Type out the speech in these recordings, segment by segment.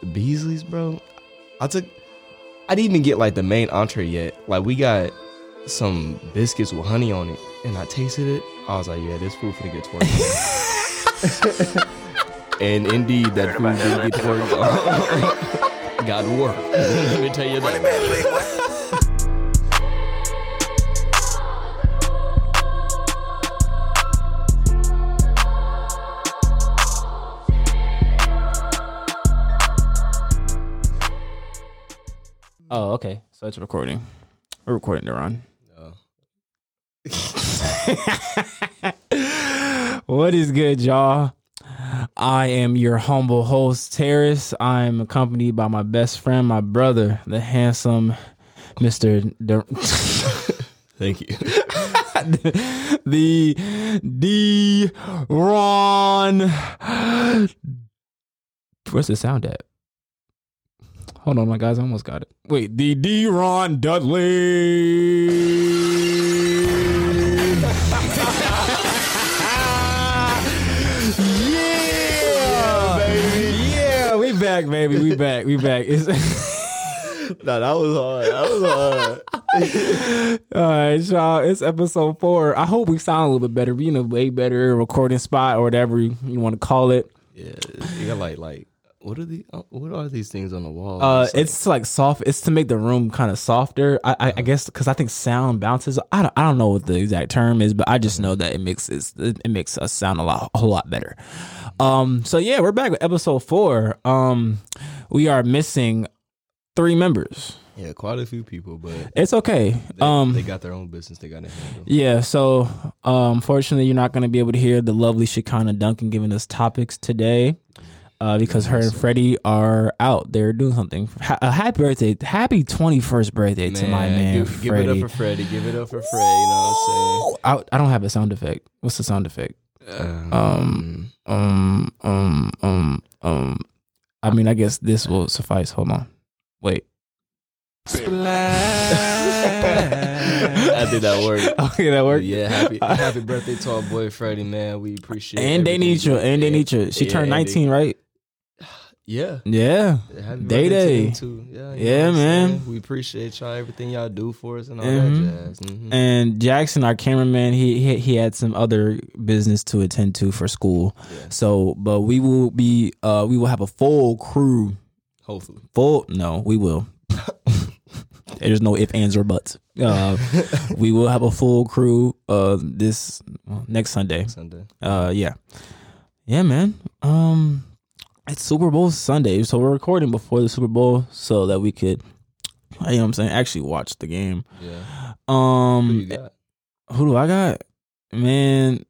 the Beasley's, bro. I took. I didn't even get like the main entree yet. Like we got some biscuits with honey on it, and I tasted it. I was like, yeah, this food finna get twenty. and indeed, that food did get got to work. Let me tell you that. So it's recording. We're recording, Deron. what is good, y'all? I am your humble host, Terris. I'm accompanied by my best friend, my brother, the handsome Mr. De- Thank you. the D Ron. Where's the sound at? Hold on, my guys, I almost got it. Wait, the Deron Dudley. yeah, yeah, we back, baby. We back. We back. It's no, that was hard. That was hard. All right, y'all. It's episode four. I hope we sound a little bit better. We in a way better recording spot or whatever you, you want to call it. Yeah, you got like like what are the uh, what are these things on the wall? Uh, It's like- it's like soft. It's to make the room kind of softer. I, I, I guess because I think sound bounces. I don't, I don't know what the exact term is, but I just know that it makes it, it makes us sound a lot a whole lot better. Um. So yeah, we're back with episode four. Um, we are missing three members. yeah, quite a few people, but It's okay. they, um. they got their own business they got to handle. Yeah, so um, unfortunately, you're not going to be able to hear the lovely Shekinah Duncan giving us topics today uh, because her and Freddie are out. They're doing something. Ha- uh, happy birthday. Happy 21st birthday to my man, give, give it up for Freddie. Give it up for Freddie. You know what I, I don't have a sound effect. What's the sound effect? I'm? Um, Um, um, um, um. I mean, I guess this will suffice. Hold on. Wait. I did that work. Okay, that worked. Yeah, happy happy birthday to our boy Freddie, man. We appreciate And everything Danitra, you- and yeah. Danitra. She Yeah, turned and 19, right? Yeah. Yeah. Happy Day day. too. Yeah, Yeah, know what I'm man. We appreciate y'all, everything y'all do for us and all Mhm. that jazz. Mhm. And Jackson, our cameraman, he, he he had some other business to attend to for school. Yeah. So, but we will be uh we will have a full crew. Hopefully. Full no, we will. There's no if, ands, or buts. Uh, we will have a full crew uh this well, next Sunday. Sunday. Uh, yeah, yeah, man. Um, it's Super Bowl Sunday, so we're recording before the Super Bowl so that we could, you know, what I'm saying, actually watch the game. Yeah. Um, Who who do I got? Man,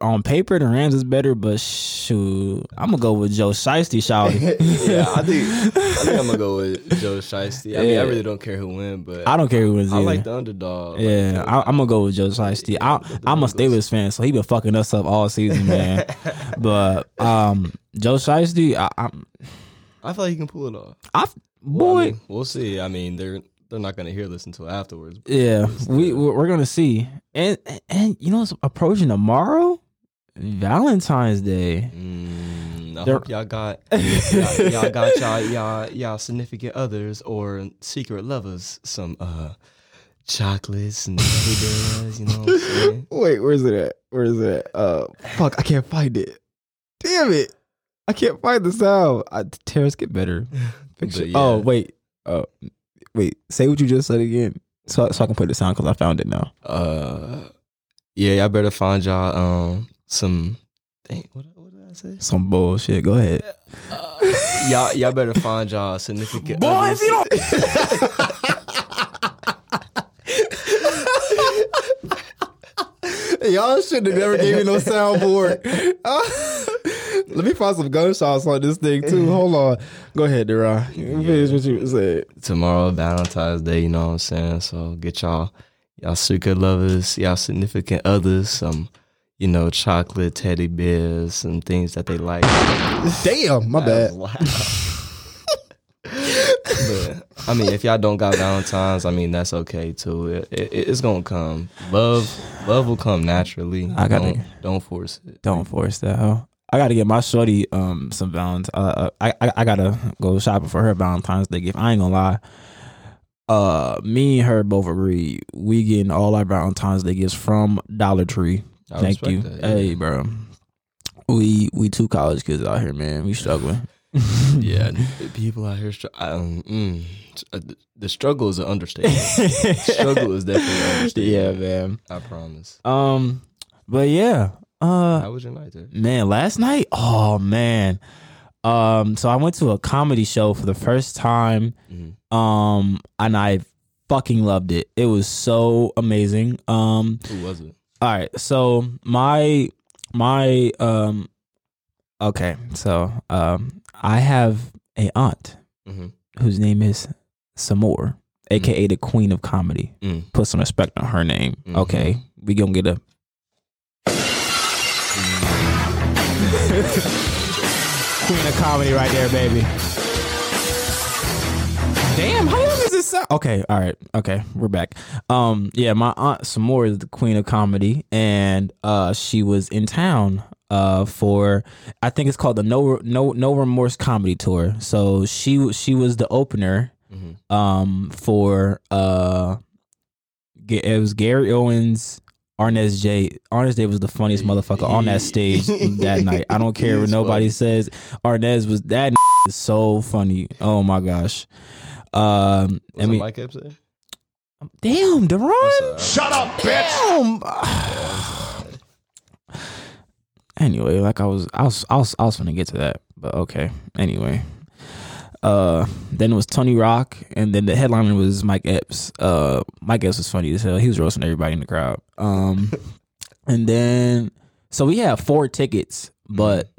on paper the Rams is better, but shoot, I'm gonna go with Joe Shiesty. Shout yeah, I think I think I'm gonna go with Joe Shiesty. I mean, I really don't care who wins, but I don't care who wins. I either. like the underdog. yeah, I, I'm gonna go with Joe Shiesty. I, the I'm a. Steelers fan, so he been fucking us up all season, man. but um, Joe Shiesty, I, I'm, I feel like he can pull it off. I Well, boy, I mean, we'll see. I mean, they're they're not gonna hear this until afterwards. yeah, we we're we're gonna see, and and you know it's approaching tomorrow, Valentine's Day. Mm, I hope y'all got y'all, y'all got y'all y'all y'all significant others or secret lovers some uh chocolates and. You know what I'm saying? Wait, where's it at? Where is it at? Uh, fuck, I can't find it. Damn it, I can't find the sound. I, Terris, get better. But it. yeah. Oh wait, uh, wait. Say what you just said again, so so I can play the sound because I found it now. Uh, yeah, y'all better find y'all um some. Dang, what what did I say? Some bullshit. Go ahead. y'all y'all better find y'all significant. Boy, others. if you Y'all shouldn't have never gave me no soundboard. Let me find some gunshots on this thing too. Hold on. Go ahead, Deron. Finish what you said. tomorrow Valentine's Day, you know what I'm saying? So get y'all y'all secret lovers, y'all significant others, some you know, chocolate teddy bears, some things that they like. Damn, my bad. but I mean, if y'all don't got Valentine's, I mean that's okay too. It, it, it's gonna come. Love, love will come naturally. I gotta- don't, don't force it. Don't force that. Huh? I gotta get my shorty um some Valentine's. Uh, I, I I gotta go shopping for her Valentine's Day gift. I ain't gonna lie. Uh, me and her both agree. We getting all our Valentine's Day gifts from Dollar Tree. I Thank you. that, yeah. Hey, bro. We we two college kids out here, man. We struggling. yeah, people out here. Um, mm, uh, the struggle is an understatement. struggle is definitely an understatement. yeah, man. I promise. Um, but yeah. Uh, How was your night there? Man, last night, oh man. Um, so I went to a comedy show for the first time. Mhm. Um, and I fucking loved it. It was so amazing. Um, Who was it? all right, so my my um okay, so um I have a aunt Mm-hmm. whose name is Samore, aka the Queen of Comedy. Mm. Put some respect on her name. Mhm. Okay. We gonna get a Queen of comedy right there, baby. Damn, how long does this sound? Okay, all right, okay, we're back. Um, yeah, my aunt Samore is the queen of comedy, and uh, she was in town uh for I think it's called the No No No Remorse Comedy Tour. So she she was the opener Mhm. um for uh it was Gary Owens Arnez J. Arnez J was the funniest motherfucker on that stage that night. I don't care what nobody funny. says. Arnez was that is so funny. Oh my gosh. Um, Was I it mean, Mike Epps there? damn, Deron. Shut up, bitch! Damn. anyway, like I was, I was, I was, I was gonna get to that, but okay. Anyway, uh, then it was Tony Rock, and then the headliner was Mike Epps. Uh, Mike Epps was funny as hell. He was roasting everybody in the crowd. Um, and then so we had four tickets, but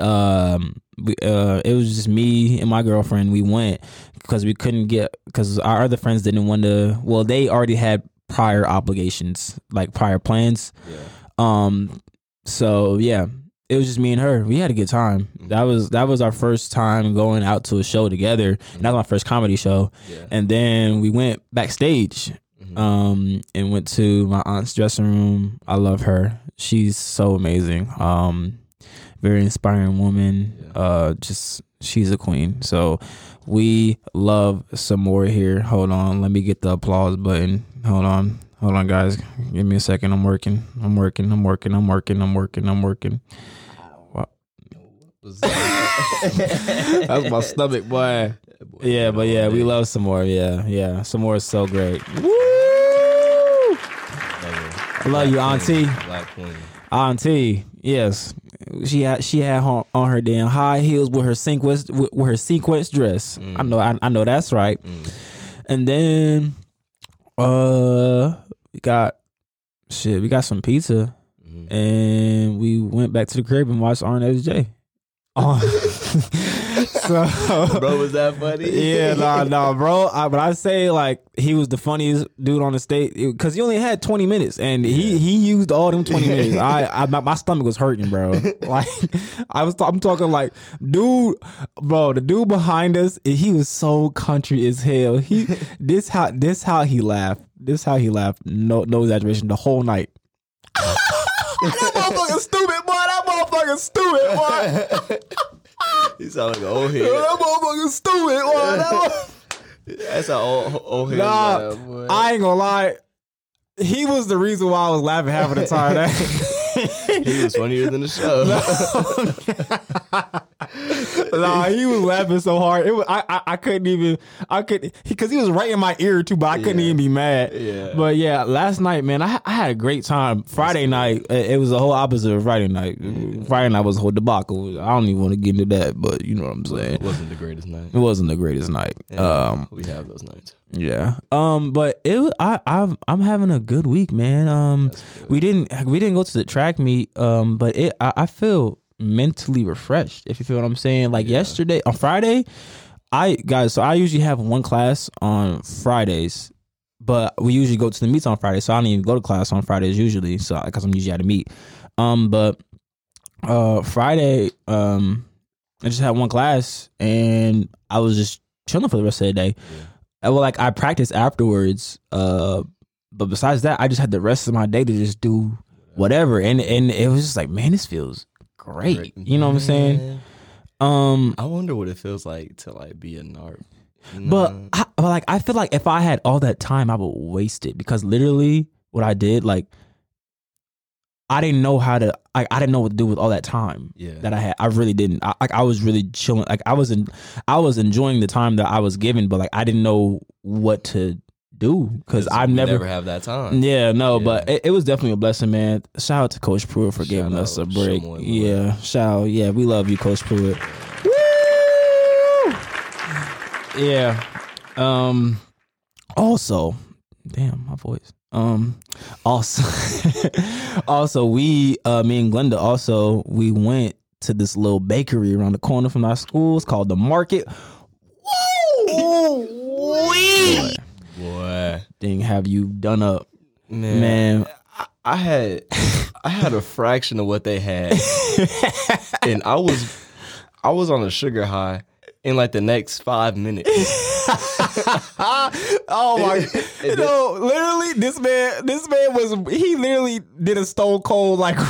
um, we, uh, it was just me and my girlfriend. We went because we couldn't get because our other friends didn't want to. Well, they already had prior obligations, like prior plans. Yeah. Um, so yeah, it was just me and her. We had a good time. That was that was our first time going out to a show together. And that was my first comedy show. Yeah. And then we went backstage, Mhm. um, and went to my aunt's dressing room. I love her. She's so amazing. Um, very inspiring woman. Yeah. Uh, just she's a queen. So we love Samore here. Hold on, let me get the applause button. Hold on, hold on, guys. Give me a second. I'm working. I'm working. I'm working. I'm working. I'm working. I'm working. Was that- That's my stomach, boy. Boy Yeah, but yeah, we love Samore. Yeah, yeah, Samore is so great. Woo! Love her. I love you, Auntie. Black queen. Auntie, yes, she had she had on, on her damn high heels with her sequence with, with her sequence dress. I know, I, I know that's right. Mm. And then, uh, we got shit. We got some pizza, Mhm. and we went back to the crib and watched Arnez J. Oh, so Bro, was that funny? yeah, nah, nah, bro. I, but I say like he was the funniest dude on the stage because he only had twenty minutes, and he he used all them twenty minutes. I, I my, my stomach was hurting, bro. Like I was, I'm talking like, dude, bro, the dude behind us, he was so country as hell. He this how this how he laughed. This how he laughed. No no exaggeration. The whole night. that motherfucker stupid, boy. That motherfucker stupid, boy. he sounded like an old head. That motherfucker stupid, boy. That That's an old, old head. Nah, laugh, boy. I ain't gonna lie. He was the reason why I was laughing half of the time. he was funnier than the show. nah, he was laughing so hard. It was I I, I couldn't even I could because he was right in my ear too, but I couldn't Yeah. even be mad. Yeah. But yeah, last night, man, I I had a great time. Friday night, it it was the whole opposite of Friday night. Friday night was a whole debacle. I don't even want to get into that, but you know what I'm saying. it wasn't the greatest night. It wasn't the greatest night. Um, we have those nights. Yeah. Um, but it I I've I'm having a good week, man. Um we didn't we didn't go to the track meet, um, but it I, I feel mentally refreshed, if you feel what I'm saying. Like yesterday on Friday, I guys, so I usually have one class on Fridays, but we usually go to the meets on Friday, so I don't even go to class on Fridays usually, so because I'm usually at a meet. Um, but uh Friday, um I just had one class and I was just chilling for the rest of the day. Uh, Well, like I practiced afterwards, uh, but besides that, I just had the rest of my day to just do whatever, and and it was just like, man, this feels great. You know what I'm saying? Um, I wonder what it feels like to like be a narc. but? I, but like I feel like if I had all that time, I would waste it because literally what I did, like I didn't know how to. I, I didn't know what to do with all that time yeah, that I had. I really didn't. I, like I was really chilling. Like I was in, I was enjoying the time that I was given, but like I didn't know what to do because I've never. never have that time. Yeah, no, Yeah. but it, it was definitely a blessing, man. Shout out to Coach Pruitt for giving Shout us a break. Yeah, shout out. Yeah, we love you, Coach Pruitt. Woo! Yeah. Um. Also, damn, my voice. Um. Also, also, we, uh, me and Glenda, also we went to this little bakery around the corner from our school. It's called the Market. Woo! Boy, boy, Thing have you done up, man, man? I, I had I had a fraction of what they had, and I was I was on a sugar high in like the next five minutes. oh my! It- you know, literally, this man, this man was he literally did a stone cold like.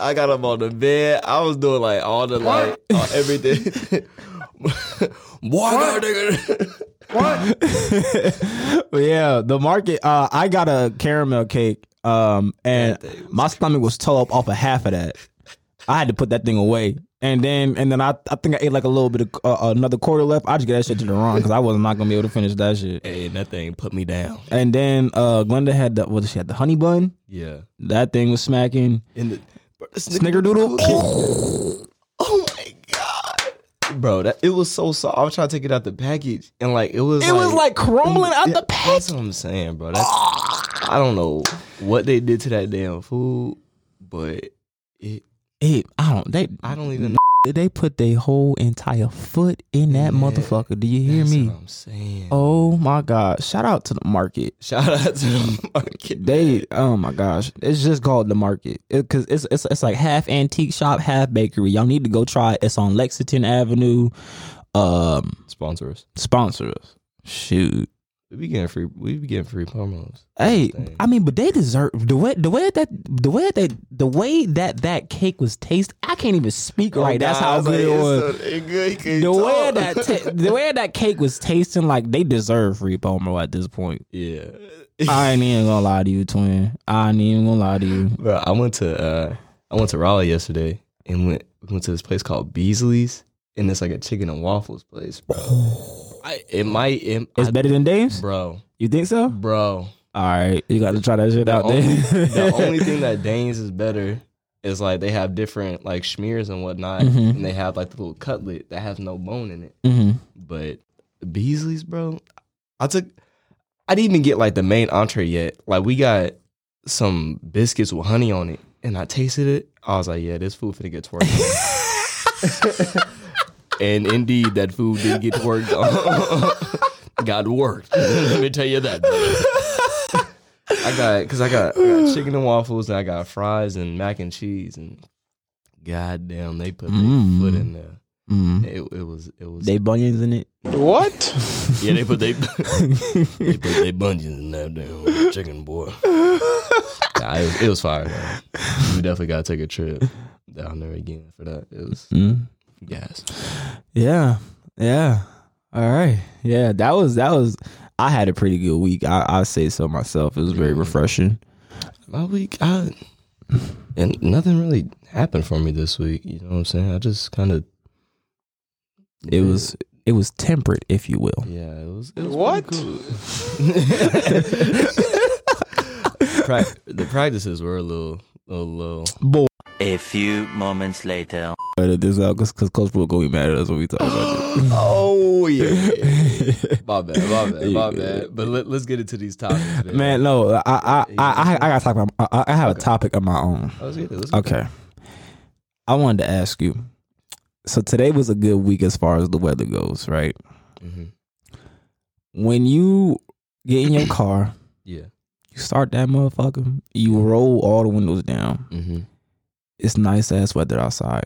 I got him on the bed. I was doing like all the like everything. what? Gotta But yeah, the market. Uh, I got a caramel cake, um, and That thing was my stomach was tore up off of half of that. I had to put that thing away, and then and then I I think I ate like a little bit of uh, another quarter left. I just get that shit to the wrong because I was not gonna be able to finish that shit. Hey, that thing put me down. And then uh, Glenda had the what she had the honey bun. Yeah. That thing was smacking. In the, the Snickerdoodle. Oh my god, bro! That it was so soft. I was trying to take it out the package, and like it was. It was like crumbling out Yeah, the package. That's what I'm saying, bro. That's, I don't know what they did to that damn food, but it. It. They I don't even. know. they put their whole entire foot in that Yeah. motherfucker. Do you hear That's me? What I'm saying. Oh my god! Shout out to the market. Shout out to the market. They, oh my gosh, it's just called the market because it's it's it's like half antique shop, half bakery. Y'all need to go try it. It's on Lexington Avenue. Um, sponsor us. sponsor us. Shoot. We be getting free. We be getting free promos. Hey, I mean, but they deserve the way the way that the way that the way that that cake was tasted. I can't even speak right. That's how good it was. The way that ta- the way that cake was tasting, like they deserve free promo at this point. yeah. I ain't even gonna lie to you, twin. I ain't even gonna lie to you. Bro, I went to uh I went to Raleigh yesterday and went went to this place called Beasley's and it's like a chicken and waffles place, bro. I, it might it, It's I- better than Dave's. bro, You think so? bro. All right, you got to try that shit out only, there. the only thing that Dave's is better is like they have different like schmears and whatnot, Mhm. and they have like the little cutlet that has no bone in it. hmm But Beasley's, bro, I took. I didn't even get like the main entree yet. Like we got some biscuits with honey on it, and I tasted it. I was like, yeah, this food finna get twerked. on. and indeed, that food did get twerked on. got worked. Let me tell you that. brother. I got because I got, I got chicken and waffles, and I got fries and mac and cheese, and goddamn, they put their Mm. foot in there. mm It, it was it was They bunions in it. What? yeah, they put they they put their bungee in that damn chicken boy. Nah, it, was, it was fire though. We definitely gotta take a trip down there again for that. It was Mm. Gas. Yeah, yeah. All right. Yeah, that was that was. I had a pretty good week. I I say so myself. It was very Mhm. refreshing. My week, I and nothing really happened for me this week. You know what I'm saying? I just kind of It was it was temperate, if you will. yeah. It was it was What? cool. Prac- the practices were a little a little. Boy, A few moments later. edit this out because Coach will go be mad at us when we talk about it. oh yeah, my bad, my bad, my You bad. But let, let's get into these topics, man. Man, no, I I I I, I got to talk about. I, I have a topic of my own. Let's get it, let's get Okay, I wanted to ask you. So today was a good week as far as the weather goes, right? it. Mhm. When you get in your car, Yeah. you start that motherfucker, you roll all the windows down. Mm-hmm. It's nice ass weather outside.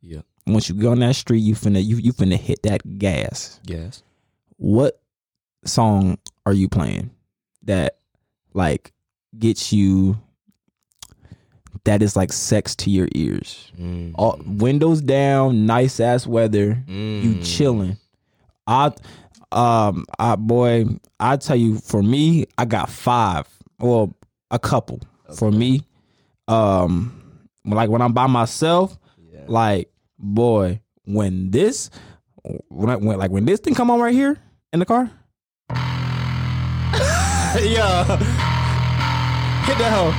Yeah. Once you get on that street, you finna you you finna hit that gas. Yes. What song are you playing that like gets you that is like sex to your ears. Mm. All, windows down, nice ass weather, you Mm. chilling. I, um, I boy, I tell you, for me, I got five. Well, a couple for me. Um, like when I'm by myself, Yeah. like boy, when this, when, I, when like when this thing come on right here in the car, yeah, hit that hoe.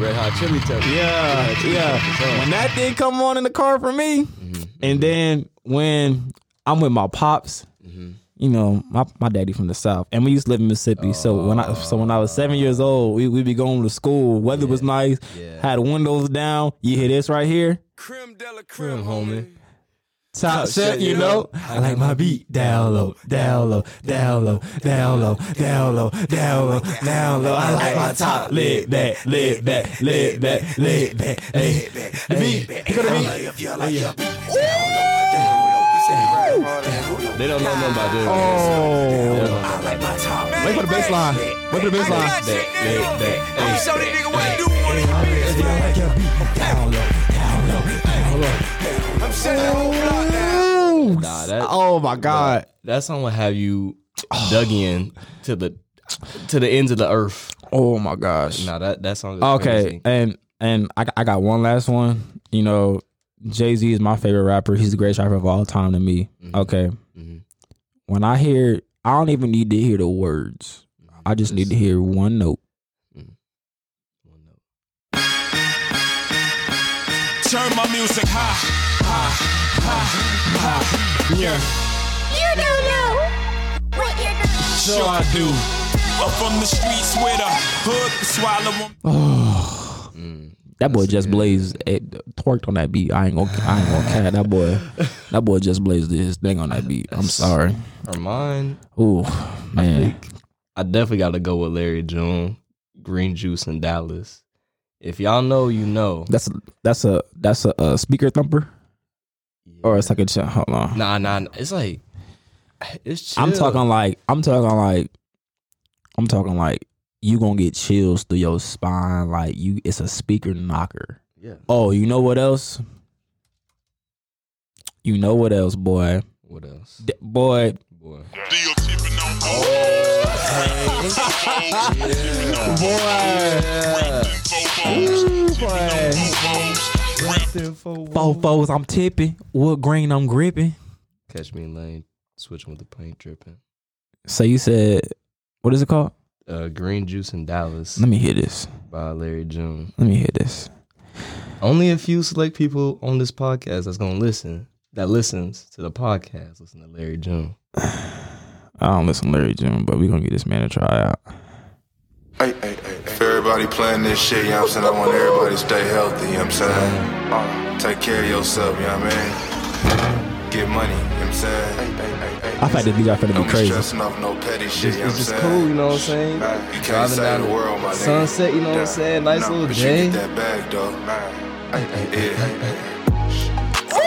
Red Hot Chili Peppers. Yeah, yeah. When that thing come on in the car for me, mm-hmm. and then when I'm with my pops, mm-hmm. You know, my, my daddy from the south, and we used to live in Mississippi. so when I so when I was seven years old, we we be going to school. Weather was nice, Yeah. had windows down. You hear this right here, Creme de la creme, homie. top set, you know. I like my beat down low, down low, down low, down low, down low, down low, down low. I like my top lit back, lit back, lit back, lit back, lit back. The beat, oh, here go the beat. They don't know nothing about this. Oh. Yeah. Wait for the bass line. Wait for the bass line. That shit, That- nigga. that- that- I'ma show these niggas what I do on it. I'm shutting the whole block down. Nah, that Oh my god. that song will have you dug in to the to the ends of the earth. Oh my gosh. Nah, that that song is Okay, crazy. and and I I got one last one. You know, Jay Z is my favorite rapper. He's the greatest rapper of all time to me. Okay. Mhm. When I hear, I don't even need to hear the words. I just need to hear one note. One note. Turn my music high, high, high, high. Yeah, You don't know what you're doing. sure I do. Up from the streets with a hood to swallow 'em. Mm. That boy just blazed it, twerked on that beat. I ain't gonna I ain't gonna cat that boy. That boy just blazed his thing on that beat. I'm sorry. For mine, Ooh man. I definitely got to go with Larry June, Green Juice, and Dallas. If y'all know, you know. That's a that's a that's a, uh speaker thumper or it's like a ch- hold on. Nah, nah. It's like it's. Chill. I'm talking like I'm talking like I'm talking like you gonna get chills through your spine. Like you, it's a speaker knocker. Yeah. Oh, you know what else? You know what else, boy? What else, D- boy, boy? fofos, I'm tipping. Wood grain, I'm gripping. Catch me in lane, switching with the paint dripping. So you said, what is it called? Uh, Green Juice in Dallas Let me hear this. by Larry June. Let me hear this. Only a few select people on this podcast that's gonna listen. That listens to the podcast. Listen to Larry June. I don't listen to Larry June, but we gonna get this man a try out. Hey, hey, hey, if everybody playing this shit, you know what I'm saying? I want everybody to stay healthy, you know what I'm saying? Uh, take care of yourself, you know what I mean? Get money, you know what I'm saying? I thought this beat got finna be Don't be crazy. stressing off no petty shit, It's, you know what I'm it's just saying? cool, you know what I'm saying? You can't Driving save down the world, my nigga. sunset, you know what I'm saying? Nice nah, little but day. You get that bag, though. Hey, hey, hey, hey, hey.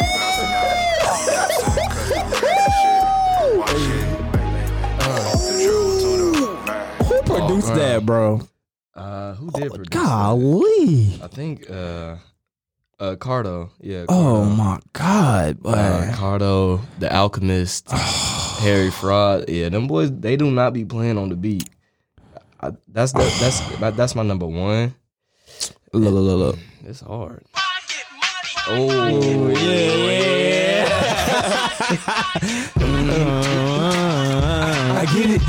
Who produced bro. that, bro? Uh, who did produce? that? Golly. I think uh, uh, Cardo. Yeah. Oh my god, boy. Uh, Cardo, The Alchemist, Harry Fraud. Yeah, them boys. They do not be playing on the beat. I, that's the, that's that's my number one. look, look, look, look. It's hard. Oh yeah, I get it.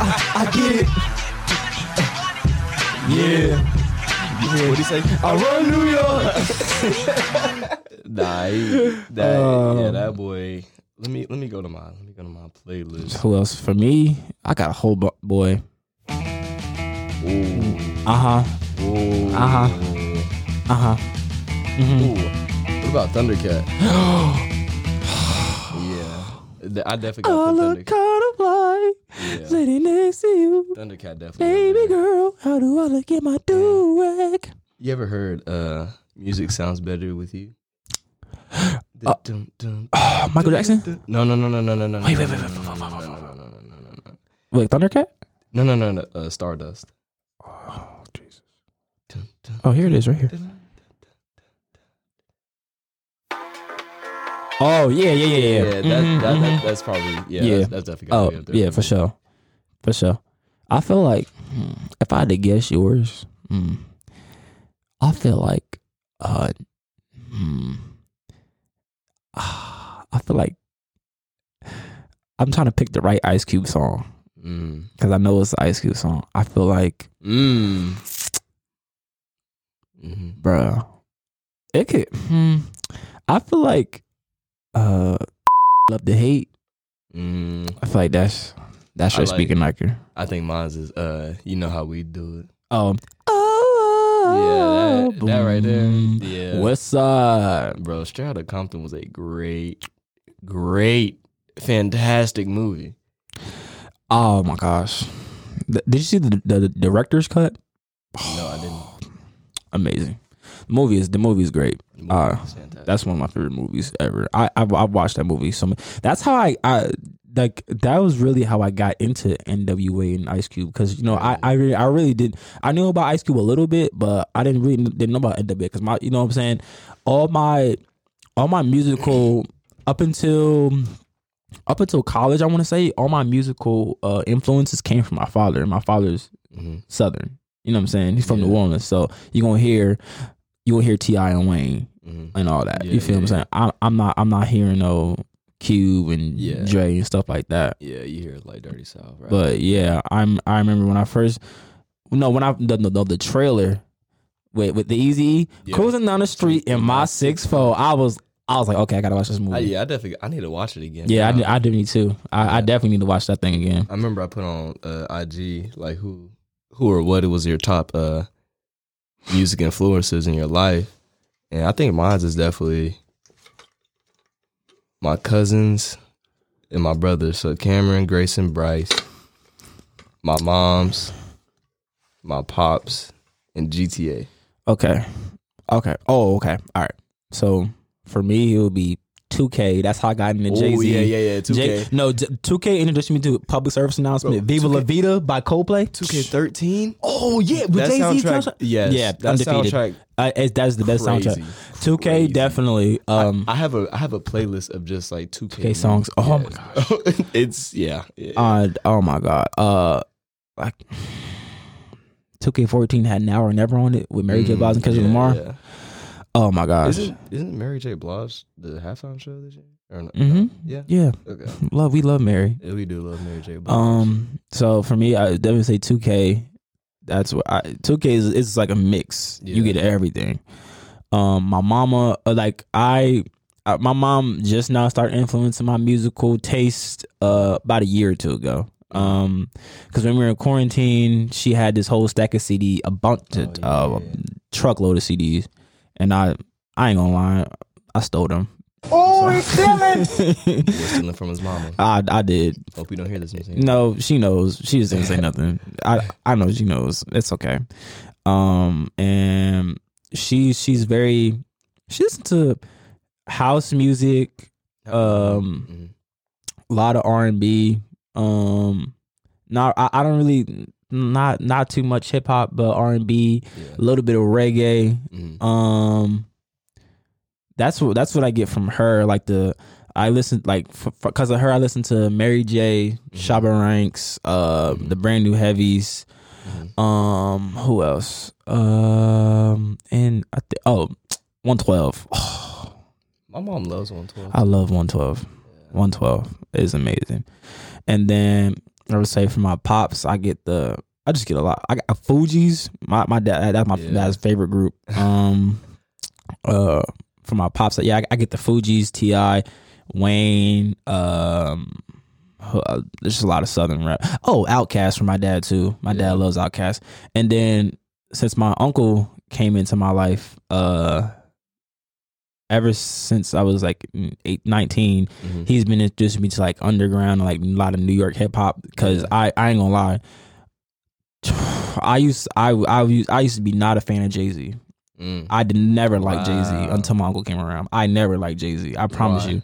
I, I get it. Yeah. What do you say? I run New York. Nah, that Um, yeah, that boy. Let me let me go to my let me go to my playlist. Who else? For me, I got a whole bu- boy. Uh huh. Uh-huh. Uh huh. Ooh. What about Thundercat? I definitely got All to the Thundercat. kind of Yeah, sitting next to you, Thundercat definitely. baby girl. How do I look at my do rag? You ever heard uh music sounds better with you? Uh, Dun, dun, Michael Jackson. dun. No, no, no, no, no, no, no. Wait, no, wait, no, wait, wait, no, wait, no, wait, no, wait, no. Wait, Thundercat? No, no, no, no. Uh, Stardust. Oh Jesus. Oh, here it is, right here. Oh yeah, yeah, yeah, yeah. Yeah, that, Mhm, that, mhm. that, that's probably yeah. Yeah. That's, that's definitely. Oh be up there yeah, for sure, for sure. I feel like hmm, if I had to guess yours, hmm, I feel like, uh, hmm, I feel like I'm trying to pick the right Ice Cube song Mm. because I know it's the Ice Cube song. I feel like, Mm. hmm bruh, it could. I feel like, uh, love to hate. Mm. I feel like that's that's your like- speaking like. I think mine's is uh, you know how we do it. Um. Yeah, that, that right there. Yeah, West Side. bro. Straight Outta Compton was a great, great, fantastic movie. Oh my gosh. Th- Did you see the, the director's cut? No, I didn't. Amazing. The movie is the movie is great. Movie Uh. That's one of my favorite movies ever. I I, I watched that movie so much. That's how I I like that was really how I got into NWA and Ice Cube because you know I I really, I really did I knew about Ice Cube a little bit but I didn't really didn't know about NWA because my you know what I'm saying all my all my musical up until up until college I want to say all my musical uh, influences came from my father and my father's Mhm. Southern you know what I'm saying he's from Yeah. New Orleans so you're gonna hear you gonna hear T.I. and Wayne Mhm. and all that. Yeah, you feel yeah, what I'm saying? I, I'm not I'm not hearing no Cube and Yeah. Dre and stuff like that. Yeah, you hear like Dirty South, right? But yeah, I'm I remember when I first no when I the the, the, trailer with with the Eazy Yeah. cruising down the street in my six four. I was I was like okay I gotta watch this movie. I, yeah, I definitely I need to watch it again. yeah, I, I do need to. I, I definitely need to watch that thing again. I remember I put on uh, IG like who who or what it was your top uh music influences in your life, and I think mine is definitely my cousins and my brothers. So Cameron, Grayson, Bryce, my mom's, my pops, and GTA. Okay, okay. Oh okay. All right. So for me it would be 2K. That's how I got into Jay Z. Oh yeah, yeah, yeah. Two J- K, no, J- 2K introduced me to public service announcement. Bro, Viva La 2K Vida by Coldplay. two K thirteen. Oh yeah, with Jay Z soundtrack, yes, Yeah, that undefeated. soundtrack. Uh, it's, that's the best Crazy. soundtrack. 2K Crazy. definitely. Um, I have a I have a playlist of just like two K 2K songs. Oh my gosh, it's yeah. yeah. uh, oh my god. Uh, like 2K14 had Now or Never on it with Mary J. Mm, Blige and Kendrick yeah, Lamar. yeah. Oh my gosh. Isn't isn't Mary J. Blige the halftime show this year? Or no? hmm Yeah. Yeah, Okay. love. We love Mary. Yeah, we do love Mary J. Blige. Um, so for me, I definitely say 2K. That's what I 2K is. It's like a mix. You get everything. Um, my mama, uh, like I, uh, my mom just now started influencing my musical taste. Uh, about a year or two ago. Um, because when we were in quarantine, she had this whole stack of CD, a bunch, of Oh, uh, yeah. truckload of CDs, and I, I ain't gonna lie, I stole them. We're stealing from his mama. I, I did. Hope you don't hear this. Music. No, she knows. She just didn't say nothing. I I know she knows. It's okay. Um, and she she's very she listens to house music, um, a lot of R and B. Um, not I, I don't really not not too much hip hop, but R and B, a little bit of reggae. Mhm. Um, that's what that's what I get from her. Like the I listen like because of her, I listen to Mary J, Shabba Ranks, uh, the brand new heavies. Mhm. Um, who else? Um, and I th- oh, one twelve. Oh, My mom loves 112. I love one twelve. One twelve is amazing. And then I would say for my pops, I get the I just get a lot. I got Fugees. My my dad that's my Yeah. dad's favorite group. Um, uh, for my pops, yeah, I, I get the Fugees, T.I., Wayne. Um, uh, there's just a lot of southern rap. Oh, OutKast for my dad too. My Yeah. dad loves OutKast. And then since my uncle came into my life, uh. Ever since I was like eight, 19, Mhm. he's been introducing me to like underground, like a lot of New York hip hop. Because Yeah. I, I ain't gonna lie, I used I I used, I used to be not a fan of Jay Z. Mm. I did never like Jay Z until my uncle came around. I never liked Jay Z. I promise Why? you.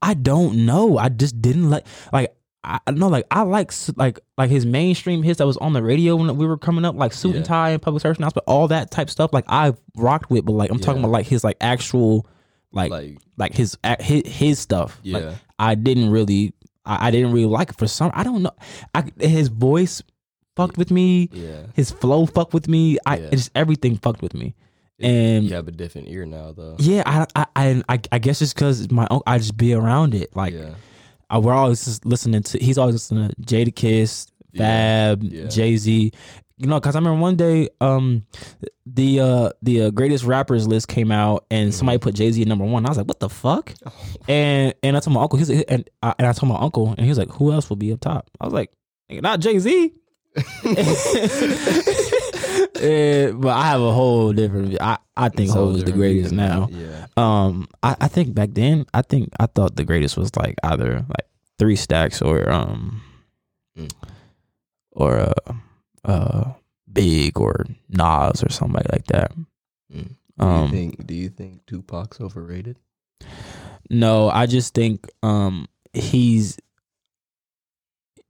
I don't know. I just didn't like like I know like I like like like his mainstream hits that was on the radio when we were coming up, like suit and tie and public service announcement, all that type stuff. Like I've rocked with, but like I'm talking about like his like actual like like, Like his his his stuff. Like, yeah, I didn't really I, I didn't really like it for some I don't know. I his voice fucked with me. yeah. His flow fucked with me. I Yeah. just everything fucked with me. And- you have a different ear now, though. Yeah, I I I, I, I guess it's because my uncle I just be around it. Like yeah, I, we're always just listening to. He's always listening to Jadakiss. Fab, Yeah. Jay Z. You know, because I remember one day, um, the uh the uh, greatest rappers list came out, and Mm-hmm. somebody put Jay Z at number one. I was like, what the fuck? And and I told my uncle, he's and I, and I told my uncle, and he was like, who else will be up top? I was like, "Nigga, not Jay Z. but I have a whole different. I I think all is the greatest now. Yeah, Um, I, I think back then, I think I thought the greatest was like either like three stacks or um, Mm. or uh, uh, big or Nas or somebody like that. Mm. do Um, you think? Do you think Tupac's overrated? no, I just think um he's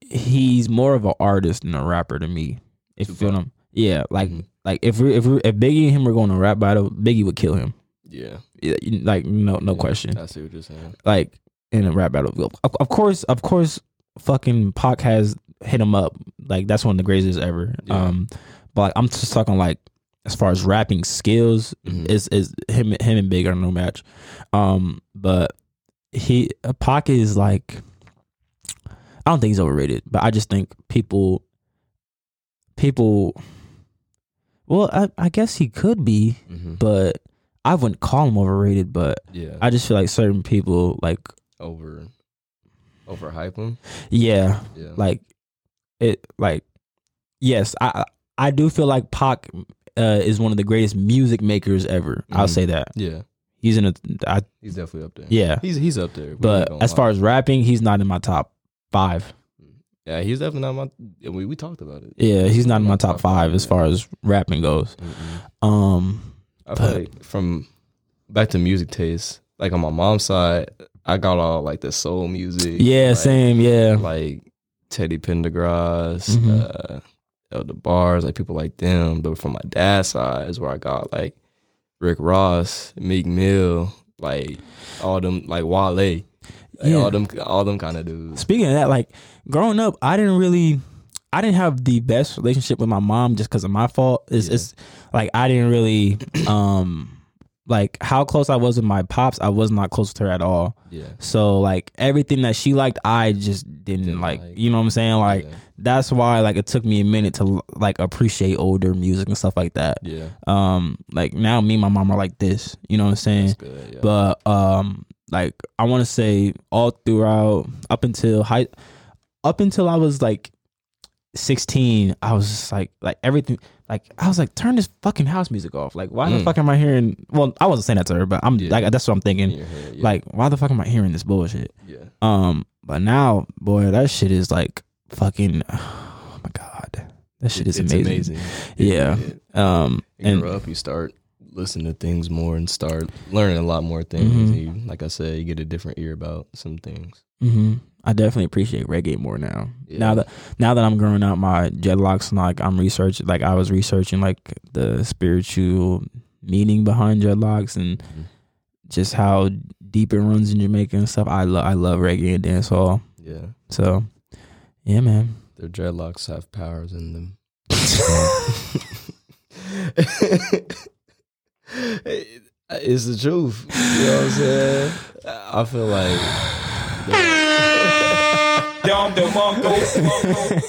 he's more of an artist than a rapper to me. If you feel him, yeah, like Mhm. like if we if we if Biggie and him were going to rap battle, Biggie would kill him. Yeah, Yeah, like no no Yeah, question. I see what you're saying. like in a rap battle. Of, of course, of course, fucking Pac has hit him up. Like that's one of the greatest ever. Yeah. Um, but like, I'm just talking like as far as rapping skills, Mhm. is is him him and Big are no match. Um, but he Pac is like. I don't think he's overrated, but I just think people, people. Well, I, I guess he could be, hmm but I wouldn't call him overrated. But Yeah, I just feel like certain people, like over overhype him. Yeah, Yeah, like it. Like yes, I I do feel like Pac uh, is one of the greatest music makers ever. I'll Mhm. say that yeah, he's in a. I, he's definitely up there. yeah, he's he's up there. but as far as rapping, he's not in my top five. yeah, he's definitely not my. We we talked about it. Yeah, he's not in my top five as far as rapping goes. Mm-mm. Um, I But- like from back to music taste, like on my mom's side, I got all like the soul music. yeah, like, same. Yeah, Like Teddy Pendergrass, Mhm. uh, Elder Bars, like people like them. But from my dad's side is where I got like Rick Ross, Meek Mill, like all them, like Wale, like, Yeah. all them, all them kind of dudes. Speaking of that, like growing up, I didn't really, I didn't have the best relationship with my mom just because of my fault. It's, Yeah. it's like I didn't really, um, like how close I was with my pops. I was not close to her at all. Yeah, So like everything that she liked, I just didn't, Didn't like. like. You know what I'm saying? Like yeah, that's why like it took me a minute to like appreciate older music and stuff like that. yeah, Um, like now me and my mom are like this. You know what I'm saying? good. Yeah. but um like i want to say all throughout up until high up until i was like 16 i was just like like everything like i was like turn this fucking house music off like why the Mm. fuck am i hearing well i wasn't saying that to her but i'm Yeah. like that's what i'm thinking head, yeah. like why the fuck am i hearing this bullshit yeah, um but now boy that shit is like fucking oh my god that shit is It's amazing, It- Yeah. um you and grow up, you start listening to things more and start learning a lot more things. Mhm. And you, like I said, you get a different ear about some things. hmm I definitely appreciate reggae more now. Yeah. Now that now that I'm growing out my dreadlocks, and like I'm researching, like I was researching like the spiritual meaning behind dreadlocks and Mhm. just how deep it runs in Jamaica and stuff. I love I love reggae and dancehall. Yeah, So yeah, man. their dreadlocks have powers in them. it's the truth. You know what I'm saying? I feel like.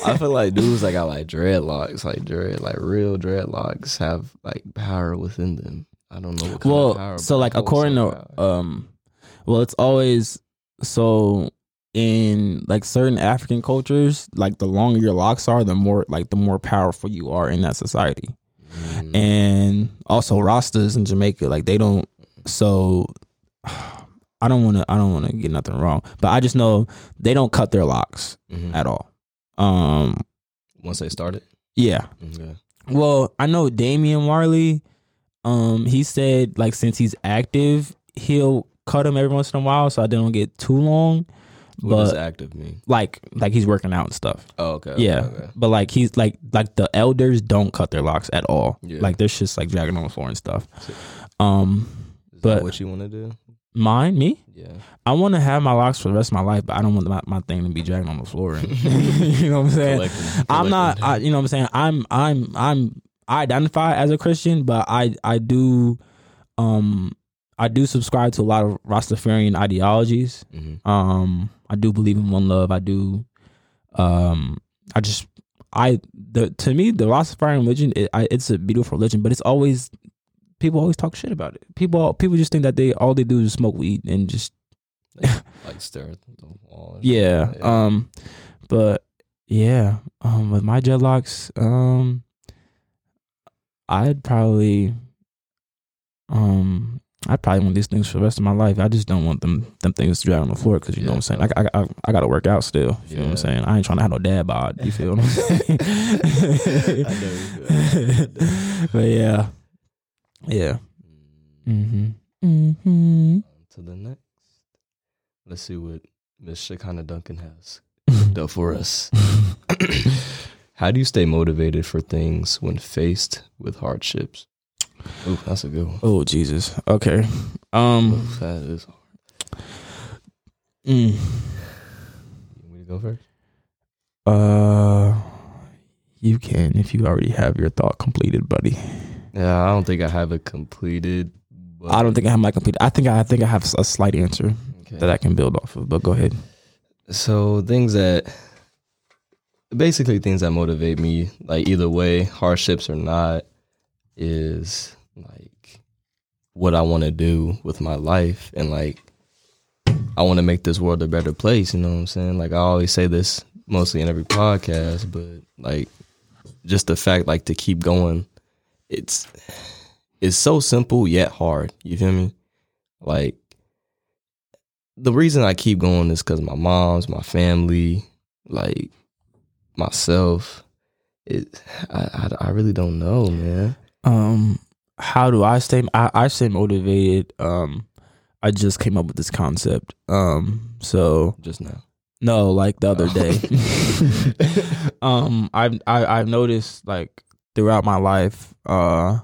I feel like dudes that got like dreadlocks, like dread, like real dreadlocks, have like power within them. I don't know what kind well, of power. so like I know it's according to power. um, well, it's always so in like certain African cultures, like the longer your locks are, the more like the more powerful you are in that society. Mm, and also Rastas in Jamaica, like they don't. So I don't want to. I don't want to get nothing wrong, but I just know they don't cut their locks mhm. at all. Um, once they started. yeah. Okay. Well, I know Damian Marley. Um, he said like since he's active, he'll cut him every once in a while, so I don't get too long. What does but active mean? like like he's working out and stuff. Oh, okay. Yeah, okay. but like he's like like the elders don't cut their locks at all. Yeah. Like they're just like dragging on the floor and stuff. Um, Is But- that what you want to do? Mine, me, Yeah. I want to have my locks for the rest of my life, but I don't want my, my thing to be dragging on the floor. you know what I'm saying? Collecting- I'm not. I, you know what I'm saying? I'm. I'm. I'm. I identify as a Christian, but I. I do. Um. I do subscribe to a lot of Rastafarian ideologies. Mhm. Um. I do believe in one love. I do. Um. I just. I the to me the Rastafarian religion it, I, it's a beautiful religion, but it's always people always talk shit about it. People people just think that they all they do is smoke weed and just like stare at the wall. or yeah. Um, but yeah, um, with my dreadlocks, um, I'd probably, um, I'd probably want these things for the rest of my life. I just don't want them them things to drag on the floor because you know what I'm saying. I, I, I, I got to work out still. You know what I'm saying? I ain't trying to have no dad bod. You feel what I'm saying? I know you feel. but yeah, yeah. Mm-hmm. Mm-hmm. to the next. Let's see what Miss Shekinah Duncan has done for us. How do you stay motivated for things when faced with hardships? Oh, that's a good one. Oh Jesus. Okay. Um. Ooh, that is. mm. You want me to go first? Uh, you can if you already have your thought completed, buddy. Yeah, I don't think I have it completed. But I don't think I have my complete. I think I, I think I have a slight answer Okay. that I can build off of. But go ahead. So things that basically things that motivate me, like either way, hardships or not, is like what I want to do with my life and like I want to make this world a better place, you know what I'm saying? Like I always say this mostly in every podcast, but like just the fact like to keep going, it's it's so simple yet hard. You feel me? Like the reason I keep going is because my mom's, my family, like myself. It, I, I, I really don't know, man. Um, how do I stay? I, I stay motivated. Um, I just came up with this concept. Um, so Just now. no, like the other day. um, I've I, I've noticed like throughout my life, uh,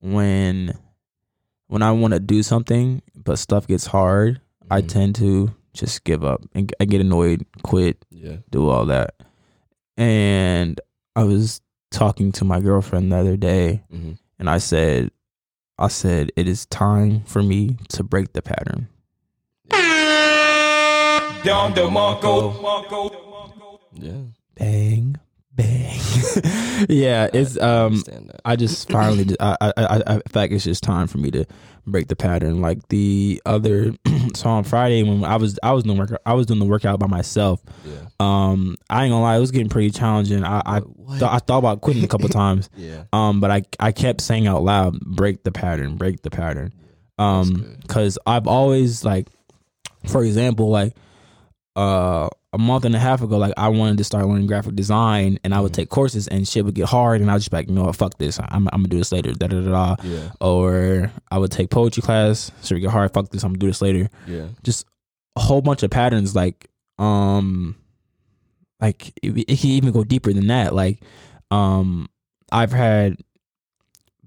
when when I want to do something but stuff gets hard, I Mhm. tend to just give up and I get annoyed, quit, Yeah. do all that. And I was talking to my girlfriend the other day, hmm and I said, I said it is time for me to break the pattern. Don DeMarco. Yeah. Bang, bang. yeah, it's um. that. I just finally, just, I, I, I, I, in fact, it's just time for me to break the pattern. Like the other, so on Friday when I was, I was doing work, I was doing the workout by myself. Yeah. Um, I ain't gonna lie, it was getting pretty challenging. I, I, th- I thought about quitting a couple times. Yeah. Um, but I, I kept saying out loud, break the pattern, break the pattern. Um, cause I've always like, for example, like, uh, a month and a half ago, like I wanted to start learning graphic design, and I would take courses, and shit would get hard, and I was just like, you know what, fuck this, I'm, I'm gonna do this later, da da da da. Yeah. Or I would take poetry class, so it get hard, fuck this, I'm gonna do this later. Yeah. Just a whole bunch of patterns, like, um, like it, it can even go deeper than that. Like, um, I've had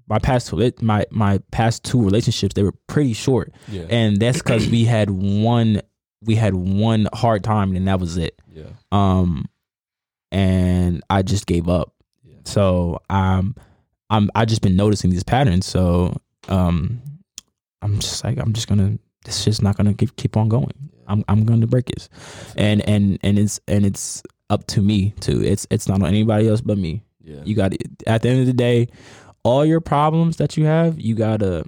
my past two, my my past two relationships, they were pretty short, Yeah. and that's because we had one we had one hard time and that was it. Yeah. um and i just gave up. Yeah. so um i'm i just been noticing these patterns. So um i'm just like i'm just gonna it's just not gonna keep keep on going. I'm i'm gonna break it. And and and it's and it's up to me too it's it's not on anybody else but me. Yeah. you got at the end of the day all your problems that you have you gotta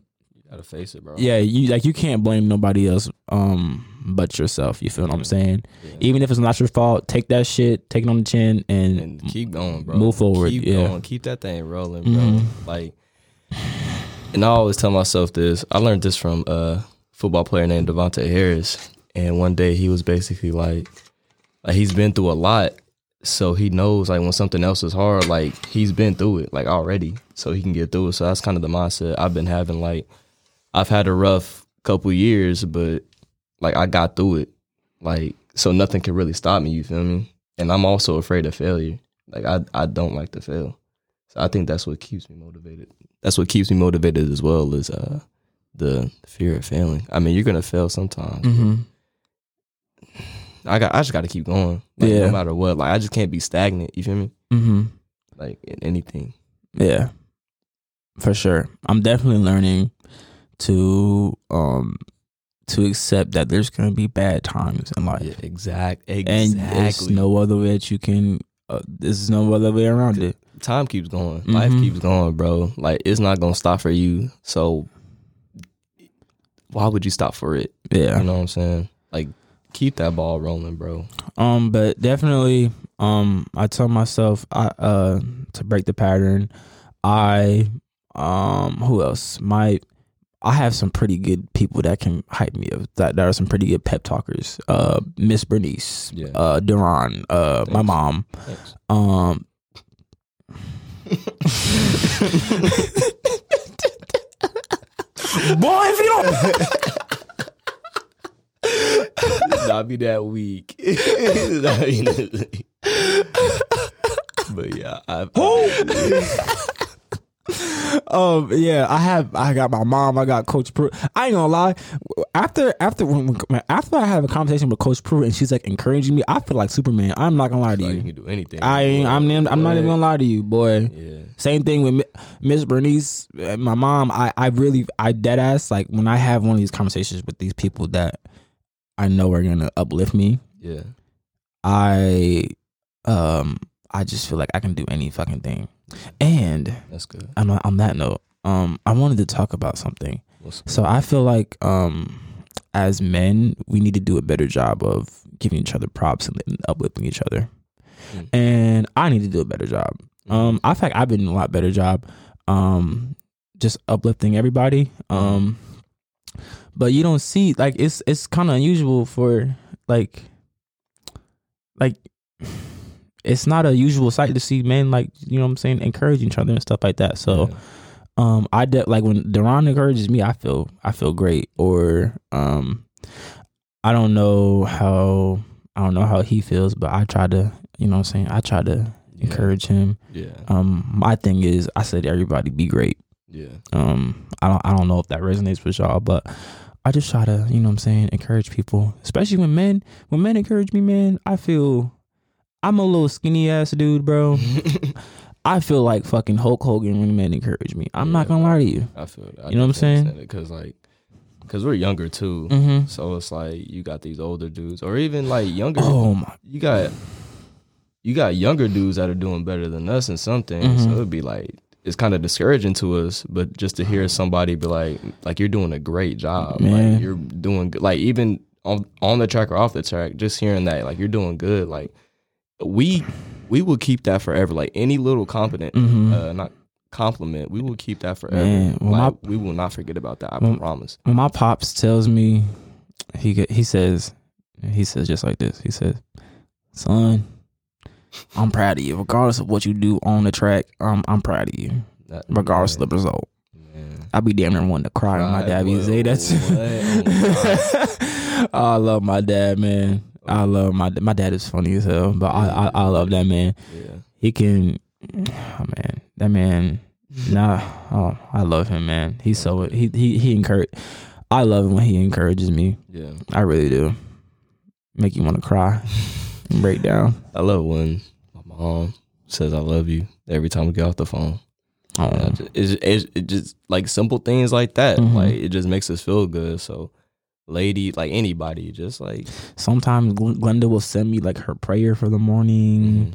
gotta face it, bro. yeah, you like you can't blame nobody else um but yourself. You feel what I'm saying? Yeah. Even if it's not your fault, take that shit, take it on the chin, and, and keep going, bro. Move forward, Keep yeah. going. Keep that thing rolling, bro. Mhm. Like, and I always tell myself this. I learned this from a football player named Devontae Harris, and one day he was basically like, like he's been through a lot, so he knows like when something else is hard, like he's been through it like already, so he can get through it. So that's kind of the mindset I've been having. Like, I've had a rough couple years, but like I got through it. Like so nothing can really stop me. You feel me? And I'm also afraid of failure. Like I I don't like to fail. So I think that's what keeps me motivated. That's what keeps me motivated as well is uh the fear of failing. I mean, you're gonna fail sometimes. Mm-hmm. I got I just got to keep going. Like, Yeah. No matter what, like I just can't be stagnant. You feel me? Mm-hmm. Like in anything. Yeah, for sure. I'm definitely learning to um to accept that there's gonna be bad times in life, Yeah, exact. and there's no other way that you can. Uh, there's no other way around it. time keeps going. Life Mhm. keeps going, bro. Like it's not gonna stop for you. So why would you stop for it? Yeah. You know what I'm saying? Like keep that ball rolling, bro. Um, but definitely, um, I tell myself, I uh, to break the pattern. I, um, who else? My, I have some pretty good people that can hype me up. That that are some pretty good pep talkers. Uh, Miss Bernice, Yeah. uh, Deron, uh, my mom. Thanks. Um, Boy, if you don't. not be that weak. Not be that weak. but yeah, I, um, yeah, I have. I got my mom. I got Coach Pruitt. I ain't gonna lie. After after when, after I have a conversation with Coach Pruitt and she's like encouraging me, I feel like Superman. I'm not gonna lie to like, you. you can do anything. I ain't, I'm I'm I'm not even gonna lie to you, boy. Yeah. Same thing with Mi- Miss Bernice, uh, my mom. I I really I dead ass like when I have one of these conversations with these people that I know are gonna uplift me. Yeah. I um I just feel like I can do any fucking thing. And That's good. on on that note, um I wanted to talk about something. So I feel like um as men, we need to do a better job of giving each other props and, uplifting each other. Mm. And I need to do a better job. Um I think I've been doing a lot better job um just uplifting everybody. Um but you don't see like it's it's kind of unusual for like like it's not a usual sight to see men like you know what I'm saying encouraging each other and stuff like that. So Yeah. um I de- like when Deron encourages me, I feel I feel great. Or um I don't know how I don't know how he feels, but I try to you know what I'm saying, I try to Yeah. encourage him. Yeah. Um my thing is I said everybody be great. Yeah. Um I don't I don't know if that resonates with y'all, but I just try to, you know what I'm saying, encourage people. Especially when men when men encourage me, man, I feel I'm a little skinny ass dude, bro. I feel like fucking Hulk Hogan when men encourage me. I'm not gonna lie to you. I feel. I You know what I'm saying? Because like, because we're younger too. Mm-hmm. So it's like you got these older dudes, or even like younger. Oh my You got you got younger dudes that are doing better than us in some things. So it'd be like it's kind of discouraging to us, but just to hear somebody be like, like you're doing a great job, Man. like you're doing good, like even on on the track or off the track, just hearing that, like you're doing good, like we we will keep that forever. Like any little compliment, Mhm. uh, not compliment, we will keep that forever. Man, like, my- we will not forget about that. I Well, promise. when my pops tells me he get, he says he says just like this. He says, "Son, I'm proud of you. Regardless of what you do on the track, I'm I'm proud of you. That- Regardless man, of the result." man. I be damn near wanting to cry when my dad be say that's. what? Oh, I love my dad, man. I love my my dad is funny as hell, but I I, I love that man. Yeah. He can, oh man, that man. Nah, oh, I love him, man. He's so he he he encourage. I love him when he encourages me. Yeah. I really do. Make you want to cry, and break down. I love when my mom says I love you every time we get off the phone. Oh, It's, it's, it just like simple things like that. Mhm. Like it just makes us feel good. So, lady, like anybody, just like sometimes Glenda will send me like her prayer for the morning. mhm.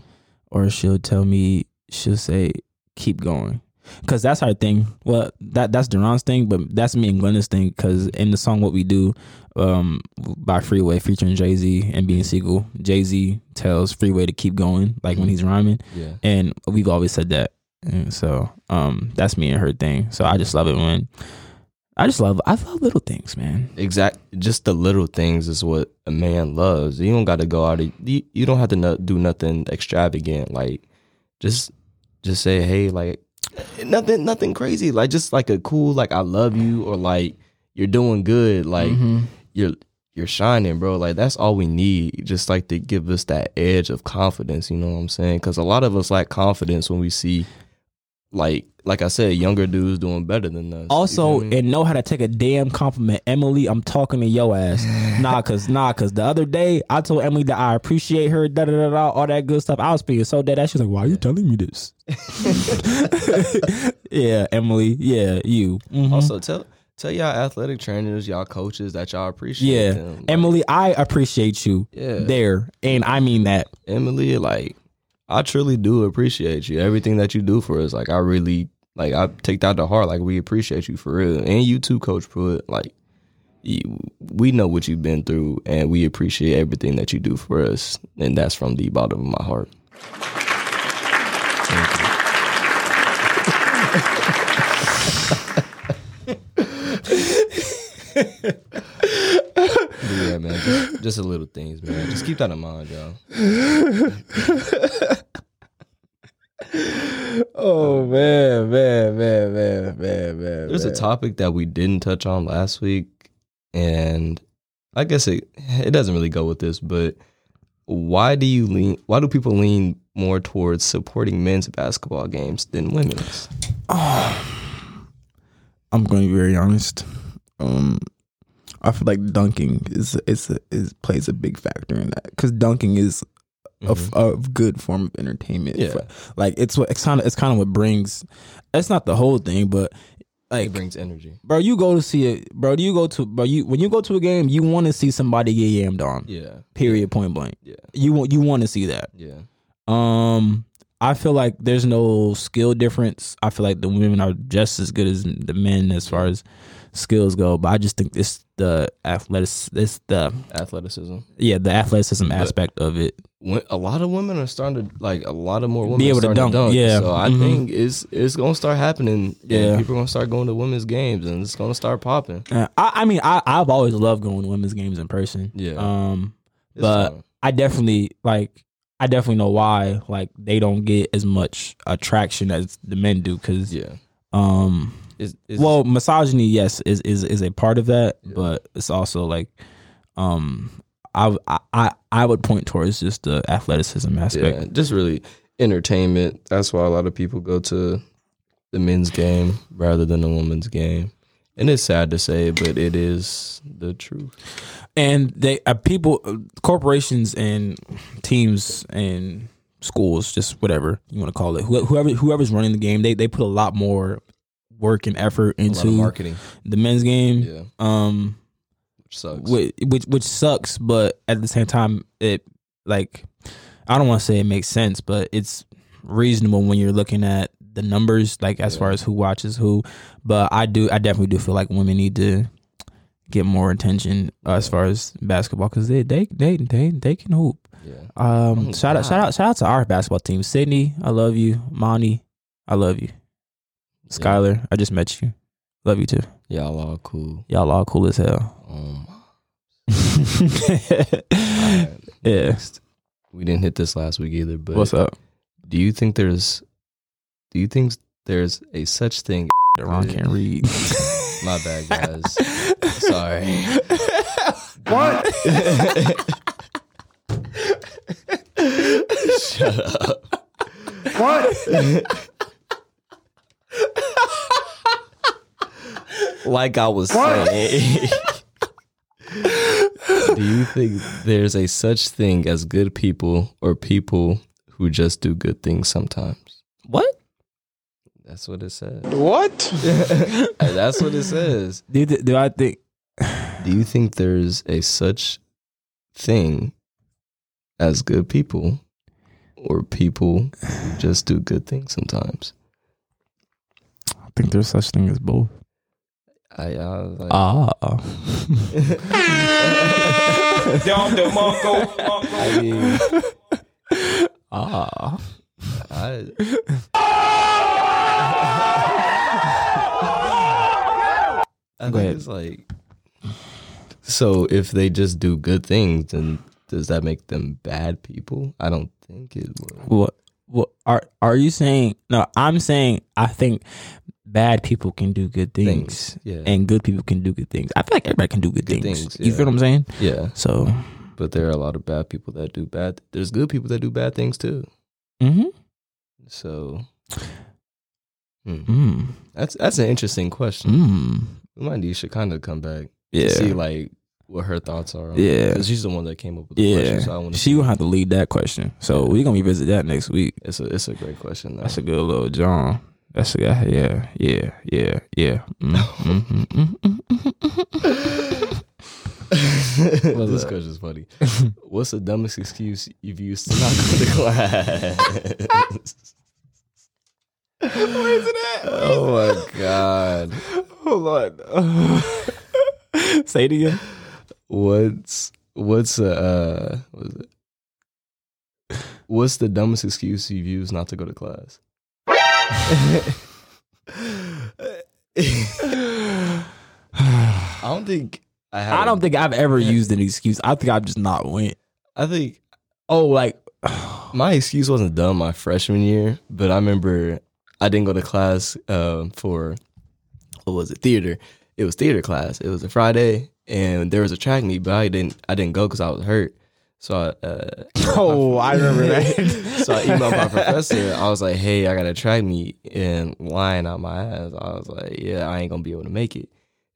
or she'll tell me she'll say keep going because that's her thing well that that's Deron's thing but that's me and Glenda's thing because in the song what we do um by freeway featuring jay-z and Beanie Sigel jay-z tells freeway to keep going like when Mhm. he's rhyming yeah, and we've always said that and so um that's me and her thing so i just love it when i just love i love little things man exact. Just the little things is what a man loves. You don't got to go out. Of, you, you don't have to no, do nothing extravagant. Like just just say hey, like nothing nothing crazy. Like just like a cool like I love you or like you're doing good. Like Mhm. you're you're shining, bro. Like that's all we need, just like to give us that edge of confidence. You know what I'm saying? Because a lot of us lack confidence when we see, like, like I said, younger dudes doing better than us. You Also, feel me? and know how to take a damn compliment. Emily, I'm talking to your ass. nah, cause nah, cause the other day I told Emily that I appreciate her, da da da da, all that good stuff. I was being so dead. She was like, "Why are you telling me this?" yeah, Emily. Yeah, you. Mhm. also tell tell y'all athletic trainers, y'all coaches that y'all appreciate. yeah, them. Like, Emily, I appreciate you. Yeah. there, and I mean that. Emily, like I truly do appreciate you. Everything that you do for us, like I really like I take that to heart. Like we appreciate you for real, and you too, Coach Pruitt. Like you, we know what you've been through, and we appreciate everything that you do for us, and that's from the bottom of my heart. But yeah, man, just, just a little things, man. Just keep that in mind, y'all. Oh man, man, man, man, man, man. There's a topic that we didn't touch on last week, and I guess it it doesn't really go with this, but why do you lean? Why do people lean more towards supporting men's basketball games than women's? I'm going to be very honest. Um, I feel like dunking is is is plays a big factor in that because dunking is a a good form of entertainment. Yeah. like it's what it's kind of it's kind of what brings. It's not the whole thing, but like It brings energy. bro, you go to see it, bro. You go to, bro. You when you go to a game, you want to see somebody get yammed on. Yeah, Period. Point blank. yeah, You want you want to see that. yeah. Um, I feel like there's no skill difference. I feel like the women are just as good as the men as far as skills go. But I just think it's the athletic, it's the Athleticism. yeah, the athleticism aspect of it. When- A lot of women are starting to like a lot of more women Be able to dunk, yeah. So I Mhm. think it's it's gonna start happening. Yeah. Yeah, people are gonna start going to women's games, and it's gonna start popping. Uh, I, I mean, I I've always loved going to women's games in person. Yeah. Um, It's but fun. I definitely like. I definitely know why like they don't get as much attraction as the men do because yeah, um it's, it's, well misogyny yes is is is a part of that but it's also like um I, I i would point towards just the athleticism aspect yeah, just really entertainment. That's why a lot of people go to the men's game rather than the women's game. And it's sad to say, but it is the truth. and they uh, people uh, corporations and teams and schools just whatever you want to call it whoever whoever's running the game they they put a lot more work and effort A lot of into marketing, the men's game. Yeah, um which sucks. which, which which sucks but at the same time it like i don't want to say it makes sense but it's reasonable when you're looking at the numbers like as far as who watches who. But i do i definitely do feel like women need to get more attention uh, as far as basketball because they, they they they they can hoop. Yeah, um Oh, shout out shout out shout out to our basketball team. Sydney i love you. Monty, i love you skylar i just met you love you too y'all all cool. y'all all cool as hell Um, alright, yeah next. We didn't hit this last week either, but what's up do you think there's do you think there's a such thing Ron can't read. my bad guys sorry What? shut up What? Like i was saying do you think there's a such thing as good people or people who just do good things sometimes What? that's what it says What? that's what it says Do, do I think? Do you think there's a such thing as good people or people who just do good things sometimes? I think there's such thing as both. I, I was like, Ah. Dom DeMarco. I mean, ah. I, I Go think ahead. it's like, so if they just do good things, then does that make them bad people? I don't think it would. What? What are are you saying? No, I'm saying I think bad people can do good things, Things, yeah. and good people can do good things. I feel like everybody can do good, Good things. things, You feel what I'm saying? Yeah, So, but there are a lot of bad people that do bad. There's good people that do bad things too. hmm So, mm, that's that's an interesting question. mm, We might need should kind of come back. yeah, See like what her thoughts are. on Yeah. because she's the one that came up with the yeah. question. So I want to. she gonna have to lead that question. So we're gonna revisit that next week. It's a it's a great question. Though. That's a good little John. That's a guy. Yeah, yeah, yeah, yeah. Mm, mm, mm, mm, mm, mm. What's this question's funny. What's the dumbest excuse you've used to not go to class? Where's it at? oh my god. Hold on. Say it again. What's what's uh, uh what is it? What's the dumbest excuse you've used not to go to class? I don't think I have. I don't think I've ever used an excuse. I think I've just not went. I think Oh, like my excuse wasn't dumb my freshman year, but I remember I didn't go to class uh, for what was it theater. It was theater class. It was a Friday, and there was a track meet, but I didn't. I didn't go because I was hurt. So I, uh, oh, I remember that. so I emailed my professor. I was like, "Hey, I got a track meet," and lying out my ass, I was like, "Yeah, I ain't gonna be able to make it."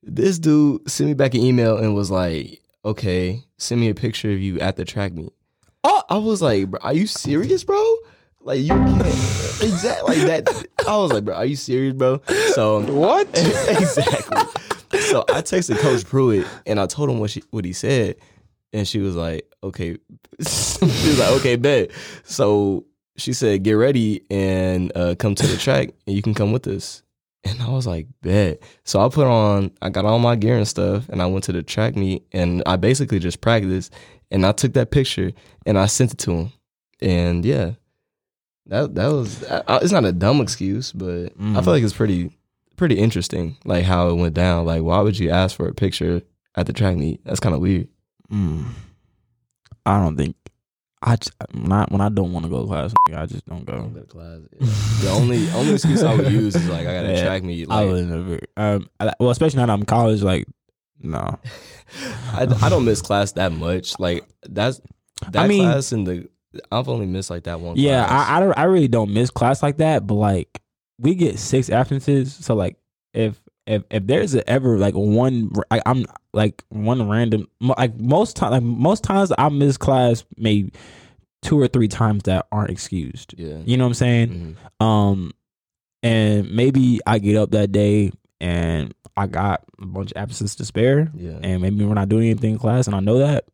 This dude sent me back an email and was like, "Okay, send me a picture of you at the track meet." Oh, I was like, bro, "Are you serious, bro?" Like you can't exactly like that. I was like, "Bro, are you serious, bro?" So what? exactly. So I texted Coach Pruitt and I told him what she what he said, and she was like, "Okay." she was like, "Okay, bet." So she said, "Get ready and uh, come to the track, and you can come with us." And I was like, "Bet." So I put on, I got all my gear and stuff, and I went to the track meet, and I basically just practiced, and I took that picture and I sent it to him, and yeah. That that was I- it's not a dumb excuse, but I feel like it's pretty pretty interesting, like how it went down. Like, why would you ask for a picture at the track meet? That's kind of weird. Mm. I don't think I just, when I when I don't want to go to class, I just don't go. go to class. The only only excuse I would use is like I gotta Yeah, track meet. I Like, would never. Um, I- well, especially now that I'm in college, like no. I, I don't miss class that much. Like that's that mean- class and the I've only missed like that one. Yeah, class. I, I don't. I really don't miss class like that. But like, we get six absences. So like, if if if there's ever like one, I, I'm like one random. Like most time, like most times I miss class maybe two or three times that aren't excused. yeah. You know what I'm saying? Mhm. Um, and maybe I get up that day and I got a bunch of absences to spare, Yeah. and maybe we're not doing anything in class, and I know that.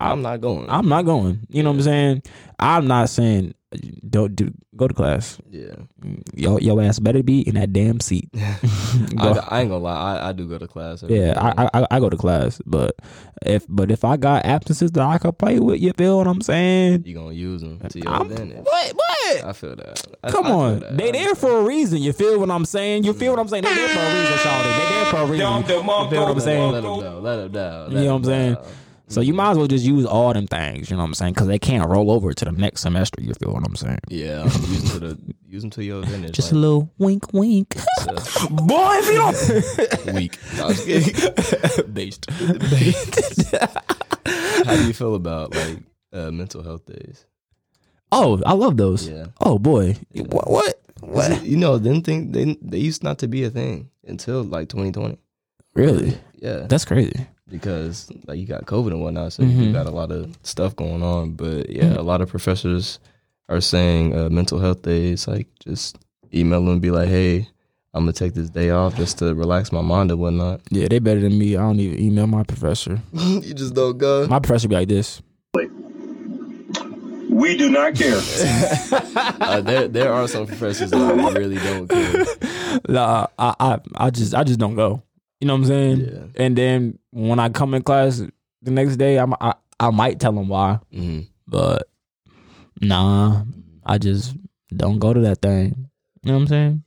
I'm not going. I'm not going. You know what I'm saying? I'm not saying don't do go to class. yeah. Yo, your ass better be in that damn seat. I, Go- I ain't gonna lie. I, I do go to class. every yeah, day. I, I I go to class, but if but if I got absences that I could play with, you feel what I'm saying? you gonna use them to your I'm- advantage. what what? I feel that. I- Come I on, that. they there for a reason. You feel what I'm saying? You feel what I'm saying? They there for a reason, Shawty. They there for a reason. You feel what I'm saying? Let them know. Let him know. You know what I'm saying? So you might as well just use all them things. You know what I'm saying? Because they can't roll over to the next semester. You feel what I'm saying? Yeah, use them to the use them to your advantage. Just a little wink, wink. Boy, if you don't. week. No, I'm just kidding. Based. How do you feel about like uh, mental health days? Oh, I love those. Yeah. Oh boy. What? What? What? You know, didn't think they they used not to be a thing until like 2020. Really? Yeah, That's crazy. Because like you got COVID and whatnot, so Mm-hmm. you got a lot of stuff going on. But yeah, a lot of professors are saying uh, mental health days. Like just email them and be like, hey. I'm gonna take this day off just to relax my mind and whatnot. Yeah, they better than me. I don't even email my professor. you just don't go. My professor be like this. We do not care. Uh, there, there are some professors that really don't care. Nah, I, I, I just, I just don't go. You know what I'm saying? Yeah. And then when I come in class the next day, I'm, I, I might tell them why, hmm but nah, I just don't go to that thing. You know what I'm saying?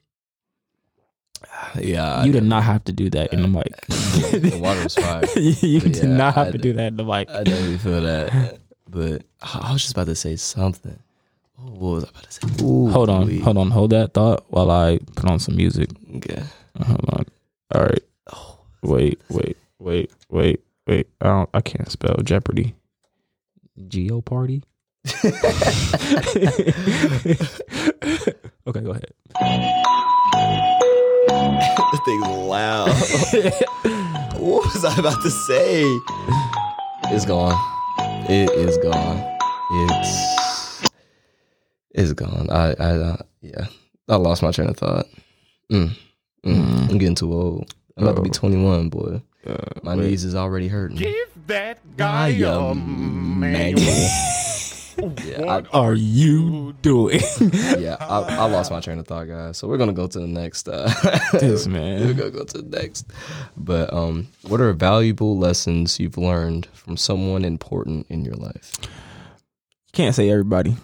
Yeah, you did not have to do that in the mic. the water was fire. you But did yeah, not have I to do that in the mic. I definitely feel that. But I was just about to say something. Oh, what was I about to say? Ooh, hold on, wait. hold on, hold that thought while I put on some music. Okay. Hold on. All right. Oh, Wait, wait, wait, wait, wait. I don't. I can't spell Jeopardy. Geo party. okay, go ahead. this thing's loud. what was I about to say? It's gone. It is gone. It's it's gone. I I uh, yeah. I lost my train of thought. Mm. Mm. I'm getting too old. I'm about to be 21, boy. My knees is already hurting. Give that guy a manual. yeah, I, Are you doing yeah, I, I lost my train of thought, guys. So we're gonna go to the next. Uh, this, man, we're gonna go to the next. But um, what are valuable lessons you've learned from someone important in your life? Can't say everybody.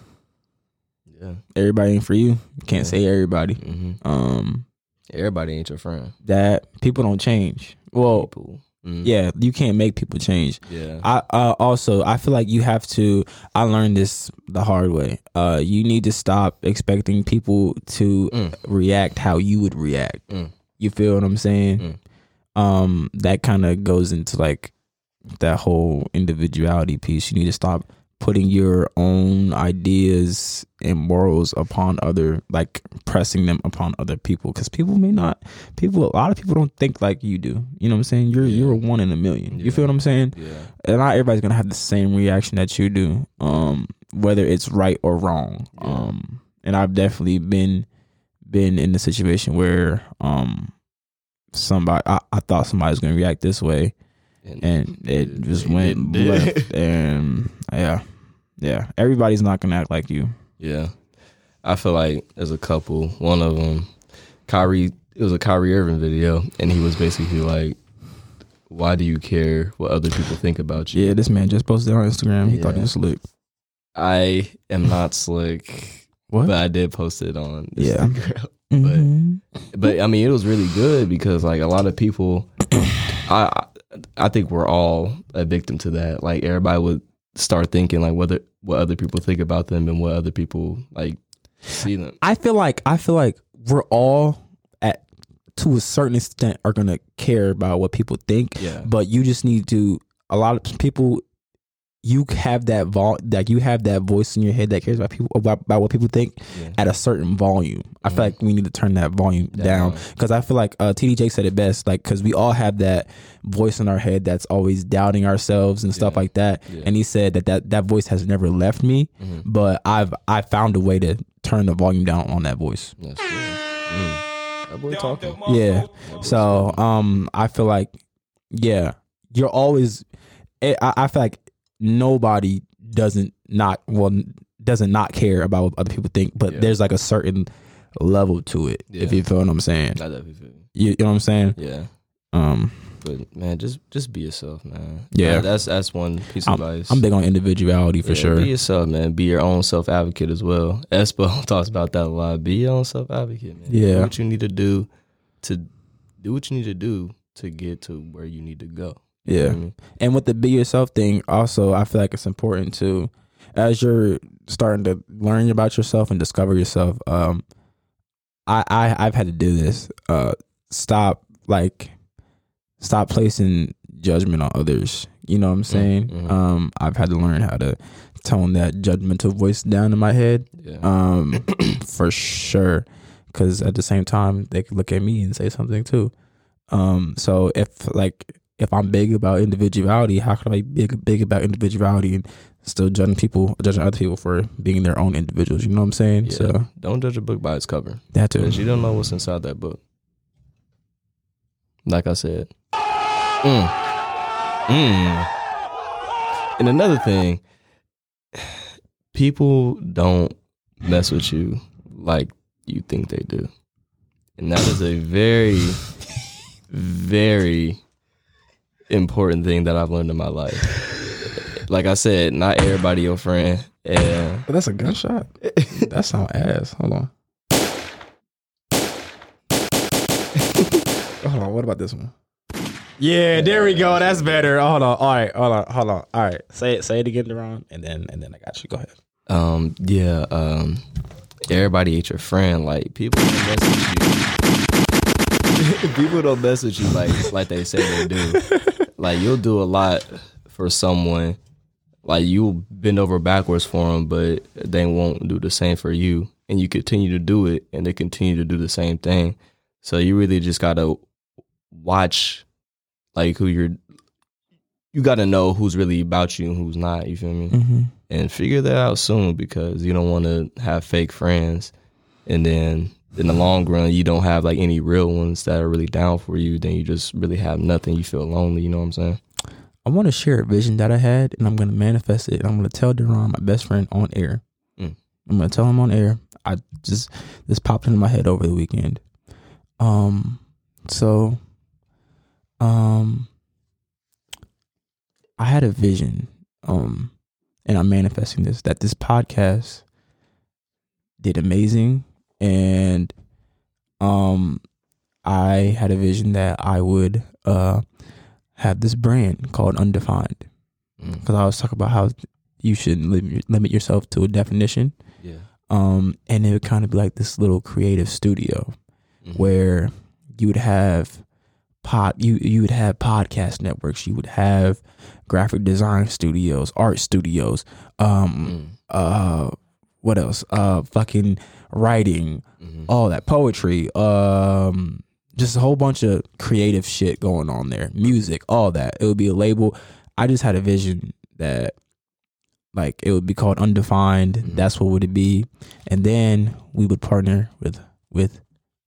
Yeah, Everybody ain't for you. Can't say everybody. hmm Um, everybody ain't your friend. that people don't change. Well, People. Mhm. yeah, you can't make people change. yeah, I uh, also I feel like you have to. I learned this the hard way. Uh, you need to stop expecting people to Mm. react how you would react. Mm. You feel what I'm saying? Mm. Um, that kind of goes into like that whole individuality piece. You need to stop putting your own ideas and morals upon other, like pressing them upon other people, because people may not. People, a lot of people don't think like you do. You know what I'm saying? You're you're a one in a million. You feel what I'm saying? yeah, and not everybody's gonna have the same reaction that you do, um, whether it's right or wrong. Yeah. Um, and I've definitely been been in the situation where um somebody I, I thought somebody was gonna react this way and it just went did. left and yeah. Yeah. Everybody's not gonna act like you. Yeah, I feel like there's a couple. One of them, Kyrie. It was a Kyrie Irving video, and he was basically like, "Why do you care what other people think about you?" Yeah, this man just posted on Instagram. He thought he was slick. I am not slick, What? but I did post it on Yeah. Instagram. Mhm. but I mean, it was really good because like a lot of people, I I think we're all a victim to that. Like everybody would start thinking like whether what other people think about them and what other people like see them. I feel like I feel like we're all at to a certain extent are gonna care about what people think. Yeah. But you just need to a lot of people you have that vol like you have that voice in your head that cares about people about, about what people think Yeah. at a certain volume. I feel like we need to turn that volume down Down. because I feel like uh, TDJ said it best. Like because we all have that voice in our head that's always doubting ourselves and stuff Yeah. like that. Yeah. And he said that, that that voice has never left me, Mhm. but I've I found a way to turn the volume down on that voice. That's good. Mm. That boy talking. Yeah. So um, I feel like yeah, you're always. I, I feel like nobody doesn't not well doesn't not care about what other people think, but Yeah. there's like a certain level to it. If you feel what I'm saying, I definitely feel you. you, know what I'm saying. Yeah. Um, But man, just just be yourself, man. Yeah. That- that's that's one piece of I'm, advice. I'm big on individuality for Yeah, sure. Be yourself, man. Be your own self advocate as well. Espo talks about that a lot. Be your own self advocate, man. Yeah. Do what you need to do to do what you need to do to get to where you need to go. You know Yeah. what I mean? And with the be yourself thing, also, I feel like it's important to, as you're starting to learn about yourself and discover yourself. Um, I, I I've had to do this. Uh, stop like, stop placing judgment on others. You know what I'm saying? mhm. Um, I've had to learn how to tone that judgmental voice down in my head. Yeah. Um, for sure. Because at the same time, they could look at me and say something too. Um, so if like if I'm big about individuality, how can I be big big about individuality and still judging people, judging other people for being their own individuals? You know what I'm saying? yeah. So Don't judge a book by its cover. that too. Because you don't know what's inside that book. Like I said. Mm. Mm. And another thing, people don't mess with you like you think they do. And that is a very, very important thing that I've learned in my life. Like I said, not everybody your friend. And But that's a gunshot. that sound ass. Hold on. hold on. What about this one? Yeah, there we go. That's better. Hold on. All right. Hold on. Hold on. All right. Say it. Say it again, Deron, and then and then I got you. Go ahead. Um, yeah, um, everybody ain't your friend. Like people don't message you. people don't message you like like they say they do. Like you'll do a lot for someone, like you'll bend over backwards for them, but they won't do the same for you, and you continue to do it, and they continue to do the same thing. So you really just gotta watch, like who you're. You gotta know who's really about you and who's not. You feel me? Mm-hmm. and figure that out soon because you don't want to have fake friends and then in the long run you don't have like any real ones that are really down for you then you just really have nothing you feel lonely you know what i'm saying I want to share a vision that I had, and I'm going to manifest it. And I'm going to tell Deron, my best friend, on air. Mm. I'm going to tell him on air. I just this popped into my head over the weekend. Um, so, um, I had a vision. Um, and I'm manifesting this that this podcast did amazing, and um, I had a vision that I would uh have this brand called Undefined Mm. because I was talking about how you should limit, limit yourself to a definition. yeah Um, and it would kind of be like this little creative studio Mhm. where you would have pod you you would have podcast networks, you would have graphic design studios, art studios, um, Mm. uh, what else? Uh, fucking writing, Mhm. all that poetry, um, just a whole bunch of creative shit going on there, music, all that. It would be a label. I just had a vision that like it would be called Undefined. Mhm. That's what would it be, and then we would partner with with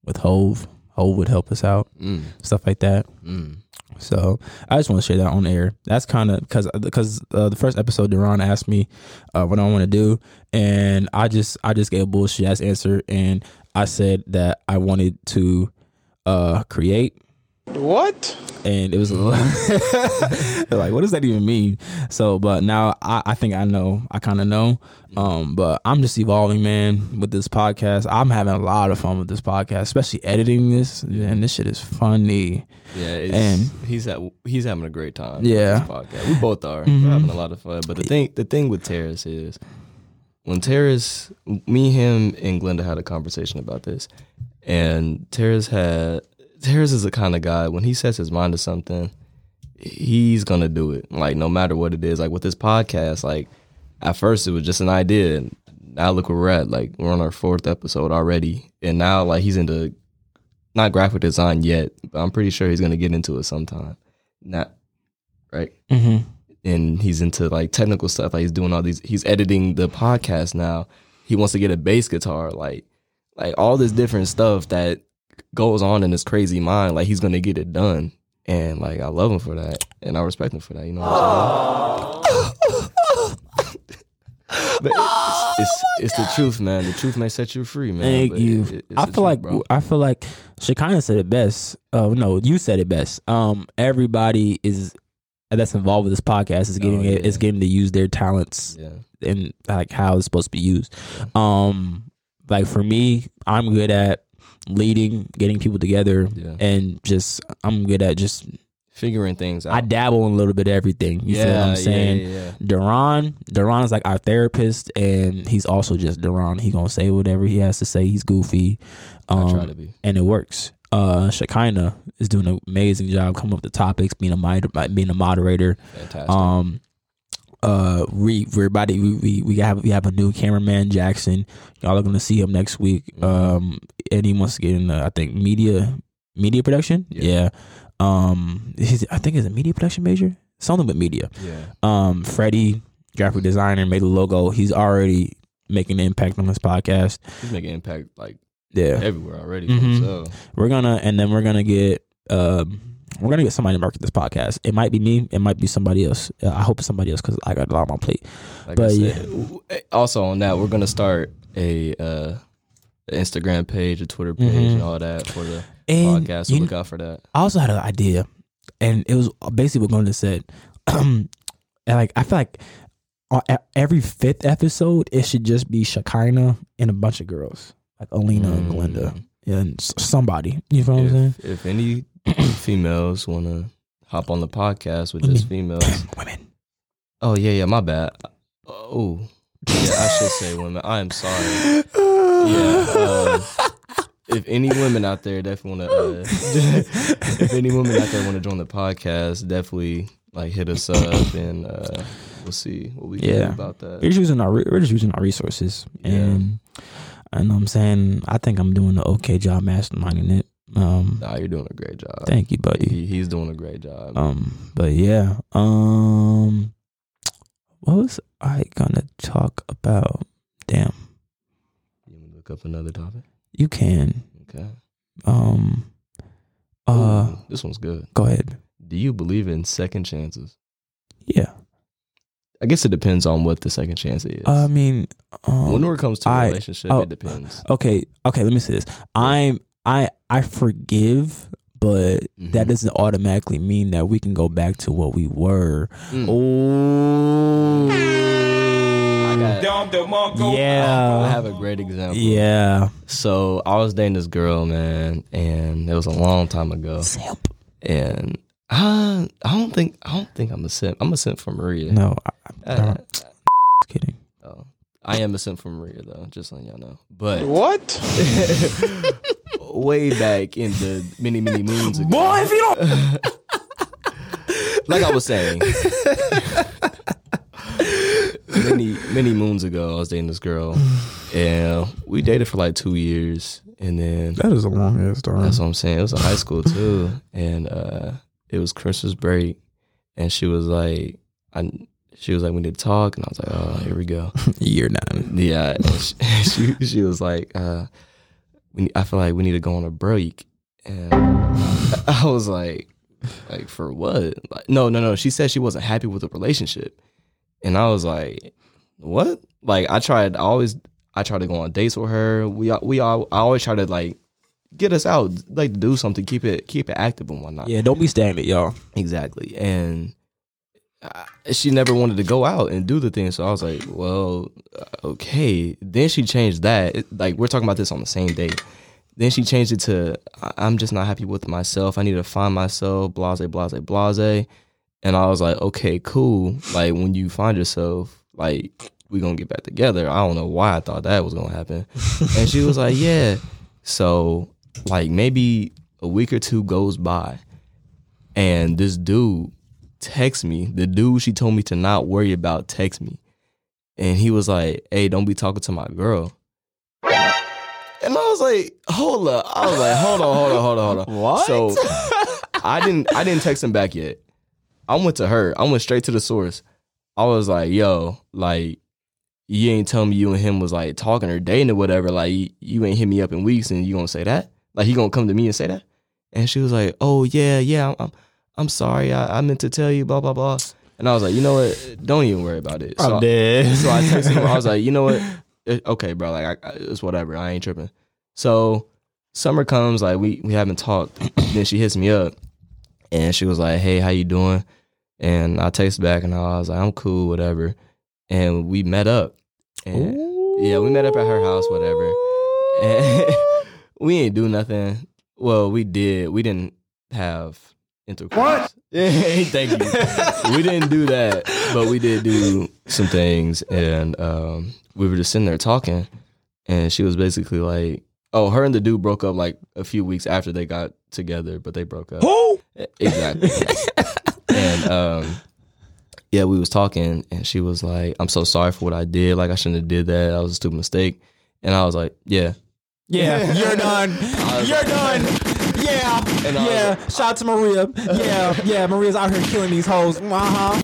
with Hove. Hove would help us out, Mm. stuff like that. Mm. So I just want to share that on air. That's kind of because because uh, the first episode, Deron asked me uh, what I want to do, and I just I just gave a bullshit ass answer, and I said that I wanted to uh, create. What? And it was like, what does that even mean? So, but now I, I think I know. I kind of know. Um, but I'm just evolving, man, with this podcast. I'm having a lot of fun with this podcast, especially editing this. And this shit is funny. yeah it's, And- he's at, he's having a great time Yeah. this podcast. we both are Mhm. we're having a lot of fun but the thing the thing with Terris is when Terris, me, him, and Glenda had a conversation about this, and Terris had Terris is the kind of guy when he sets his mind to something, he's gonna do it. Like no matter what it is. Like with this podcast, like at first it was just an idea, and now look where we're at. Like we're on our fourth episode already, and now like he's into not graphic design yet, but I'm pretty sure he's gonna get into it sometime. Not right Mm-hmm. and he's into like technical stuff. Like he's doing all these. He's editing the podcast now. He wants to get a bass guitar. Like like all this different stuff that goes on in his crazy mind. Like he's gonna get it done. And like I love him for that, and I respect him for that. You know what I'm saying? but it's, it's it's the truth, man. The truth may set you free, man. Thank But you. it- I feel truth, like bro. I feel like Shekinah said it best. Oh no, you said it best. Um, everybody is that's involved with this podcast is getting Oh, it. Is yeah. getting to use their talents yeah, and like how it's supposed to be used. Um, like for me, I'm good at leading, getting people together, yeah. and just I'm good at just Figuring things out. I dabble in a little bit of everything. You yeah, feel what I'm saying? Yeah, yeah. Deron, Deron is like our therapist, and he's also just Deron. He gonna say whatever he has to say. He's goofy, um, I try to be. and it works. Uh, Shekinah is doing an amazing job coming up with the topics, being a mod- being a moderator. Fantastic. Um, uh, we everybody we, we we have we have a new cameraman Jackson. Y'all are gonna see him next week. Mhm. Um, and he wants to get in. Uh, I think media media production. Yeah. Yeah. Um, he's, I think it's a media production major. Something with media. yeah. Um, Freddie, graphic designer, made a logo. He's already making an impact on this podcast. He's making impact like Yeah, everywhere already. Mhm. So we're gonna, and then we're gonna get, um, we're gonna get somebody to market this podcast. It might be me. It might be somebody else. Uh, I hope it's somebody else because I got a lot on my plate. like But said, w- also on that, we're gonna start a uh, Instagram page, a Twitter page, Mhm. and all that for the And podcast. So look out for that. I also had an idea, and it was basically what Glenda said. and like I feel like every fifth episode, it should just be Shekinah and a bunch of girls, like Alina and Glenda, and somebody. You know what I'm saying? If, if any females want to hop on the podcast with just females, Women. oh yeah, yeah, my bad. Oh, yeah, I should say women. I am sorry. Yeah. Um, if any women out there definitely want to, uh, if any women out there want to join the podcast, definitely like hit us up and uh, we'll see what we can do Yeah. about We're just using our re- we're just using our resources, and I know I'm saying I think I'm doing an okay job masterminding it. Um, Nah, you're doing a great job. thank you, buddy. He, he's doing a great job. Um, but yeah. Um, what was I gonna talk about? Damn, you want to look up another topic? you can. Okay. Um, uh, Ooh, this one's good. go ahead. Do you believe in second chances? Yeah. I guess it depends on what the second chance is. I mean, um, when it comes to a I- relationship, oh, it depends. okay, okay. Let me say this. I'm I I forgive, but that Mhm. doesn't automatically mean that we can go back to what we were. Mm. Oh, I got- I yeah, have a great example. yeah. So I was dating this girl, man, and it was a long time ago. Simp. And I, I don't think I don't think I'm a simp. I'm a simp for Maria. No, I, I, Uh, I'm kidding. oh, I am a simp for Maria though, just letting y'all know. But What? way back in the many many moons ago, Boy, if you don't, like I was saying, many many moons ago, I was dating this girl, and we dated for like two years, and then that is a long ass story. That's what I'm saying. It was in high school too, and uh, it was Christmas break, and she was like, "I." She was like, "We need to talk," and I was like, "Oh, here we go." Year nine. Yeah, she, she she was like, uh, "We I feel like we need to go on a break," and I was like, "Like for what?" Like, no, no, no. She said she wasn't happy with the relationship, and I was like, "What?" Like I tried. I always I tried to go on dates with her. We all- we all I always try to like get us out, like do something, keep it keep it active and whatnot. Yeah, don't be stagnant, y'all. Exactly. And she never wanted to go out and do the thing. So I was like, well, uh, okay. Then she changed that. It- like, we're talking about this on the same day. Then she changed it to, I'm just not happy with myself. I need to find myself, blase, blase, blase. And I was like, okay, cool. Like, when you find yourself, like, we're going to get back together. I don't know why I thought that was going to happen. and she was like, yeah. So, like, maybe a week or two goes by and this dude texts me. The dude she told me to not worry about text me, and he was like, "Hey, don't be talking to my girl." And I was like, "Hold up!" I was like, "Hold on, hold on, hold on, hold on." What? So I didn't, I didn't text him back yet. I went to her. I went straight to the source. I was like, "Yo, like." You ain't tell me you and him was like talking or dating or whatever. Like you, you ain't hit me up in weeks, and you gonna say that? Like he gonna come to me and say that? And she was like, "Oh yeah, yeah, I'm, I'm, I'm sorry. I, I meant to tell you, blah blah blah." And I was like, "You know what? Don't even worry about it." So, dead. so I texted her. I was like, "You know what? It- okay, bro. Like, I, I, it's whatever. I ain't tripping." So summer comes, like we we haven't talked. then she hits me up, and she was like, "Hey, how you doing?" And I text back, and I was like, "I'm cool, whatever." And we met up. And yeah, we met up at her house, whatever. And we ain't do nothing. Well, we did. We didn't have intercourse. What? Thank you. we didn't do that, but we did do some things, and um, we were just sitting there talking, and she was basically like, "Oh, her and the dude broke up like a few weeks after they got together, but they broke up." Who? Exactly. and um, yeah, we was talking, and she was like, "I'm so sorry for what I did. Like, I shouldn't have did that. That was a stupid mistake." And I was like, "Yeah." Yeah, you're done. You're done. Yeah, And I was yeah. Shout out to Maria. Yeah, yeah. Maria's out here killing these hoes. Uh huh.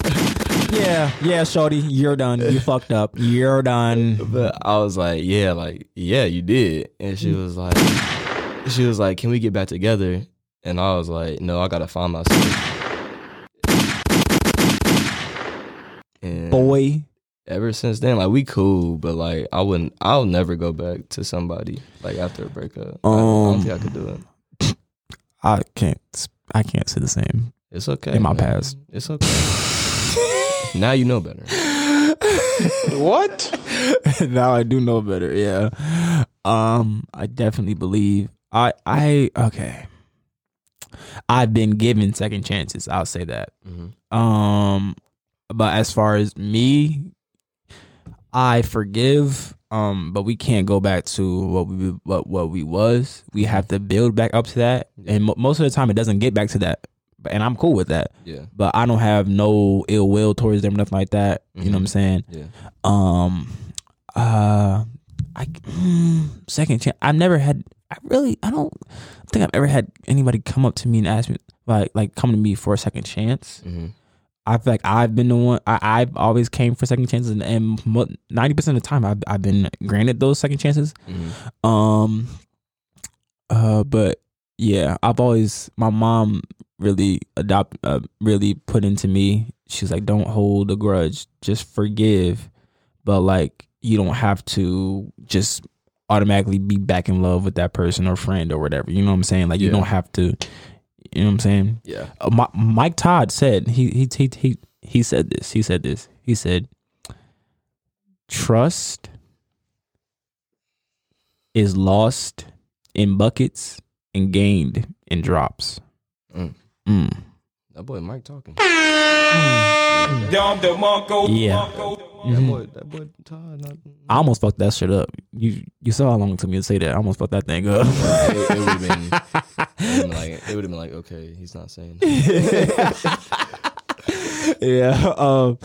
Yeah, yeah, Shorty, you're done. You fucked up. You're done. But I was like, "Yeah, like, yeah, you did." And she was like, "She was like, can we get back together?" And I was like, "No, I gotta find myself." And Boy, ever since then, like we cool, but like I wouldn't, I'll never go back to somebody like after a breakup. I, I don't Um, think I could do it. I can't. I can't say the same. It's okay. in my man. past. It's okay. now you know better. What? now I do know better. Yeah. Um, I definitely believe I I okay. I've been given second chances. I'll say that. Mhm. Um, but as far as me, I forgive, um, but we can't go back to what we what what we was. We have to build back up to that, and mo- most of the time it doesn't get back to that. But and I'm cool with that. Yeah. But I don't have no ill will towards them, nothing like that. You know what I'm saying? Yeah. Um, uh, I mm, second chance. I've never had. I really. I don't think I've ever had anybody come up to me and ask me like like come to me for a second chance. hmm I feel like I've been the one. I, I've always came for second chances, and- and ninety percent of the time, I've I've been granted those second chances. hmm Um, uh, but yeah, I've always my mom really adopt uh, really put into me. She's like, don't hold a grudge, just forgive, but like you don't have to just automatically be back in love with that person or friend or whatever. You know what I'm saying? Like you don't have to. You know what I'm saying? Yeah. uh, Mi- Mike Todd said he he he he he said this. He said this. He said, "Trust is lost in buckets and gained in drops." Mm. Mm. That boy Mike talking. Dom DeMarco. Yeah. That boy, that boy Todd. Not, I almost fucked that shit up. You you saw how long it took me to say that. I almost fucked that thing up. it, it would have been, it would've been like it would have been like okay, he's not saying. yeah, um,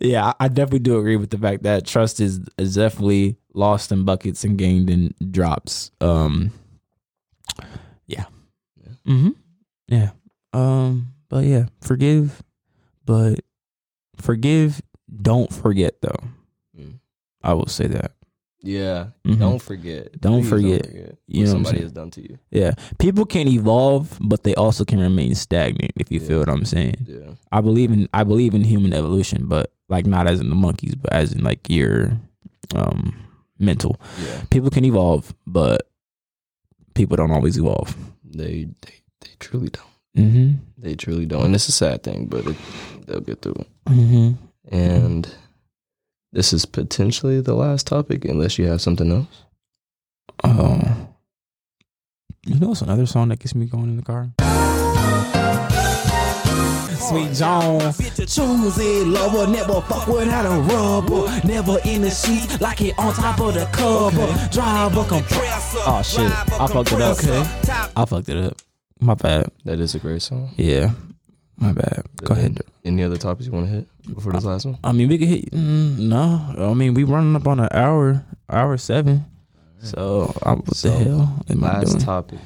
yeah, I I definitely do agree with the fact that trust is is definitely lost in buckets and gained in drops. Um, yeah, Yeah. hmm yeah. Um, but yeah, forgive, but forgive. Don't forget though. Mm. I will say that. Yeah. Mhm. Don't forget. Don't Please forget. Don't forget You what know somebody has done to you. Yeah, people can evolve, but they also can remain stagnant. If you feel what I'm saying. Yeah. I believe in I believe in human evolution, but like not as in the monkeys, but as in like your um mental. Yeah. People can evolve, but people don't always evolve. They they they truly don't. Mm-hmm. They truly don't, and it's a sad thing, but it, they'll get through it. Mm-hmm. And this is potentially the last topic, unless you have something else. Oh, you know, it's another song that gets me going in the car. Sweet Jones, choose it, lover, never fuck without a rubber, never in the sheets, like it on top of the cover, driver compressor. Oh shit, I fucked it up. Okay, I fucked it up. My bad. That is a great song. Yeah, my bad. Go ahead. Any other topics you want to hit before this last one? I mean, we could hit. Mm, no, I mean, we running up on an hour, hour seven. So, uh, what So, the hell am I Last doing? topic.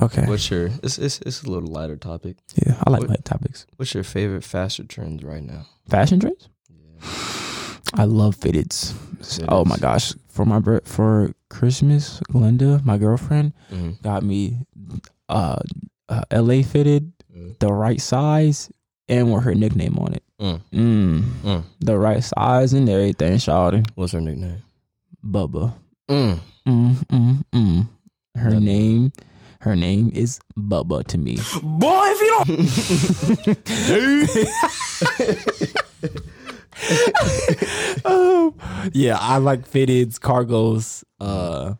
okay. What's your? It's, it's it's a little lighter topic. Yeah, I like what- light topics. What's your favorite fashion trends right now? Fashion trends. I love fitteds. Oh my gosh! For my bir- for Christmas, Glenda, my girlfriend, Mhm. got me uh, uh LA fitted, Mm. the right size, and with her nickname on it. Mm. Mm, Mm. the right size and everything, shawty. What's her nickname? Bubba. Mm. Mm, mm, mm. Her Bubba. name, her name is Bubba to me. Boy, if you don't. um, yeah, I like fitteds, cargos, uh,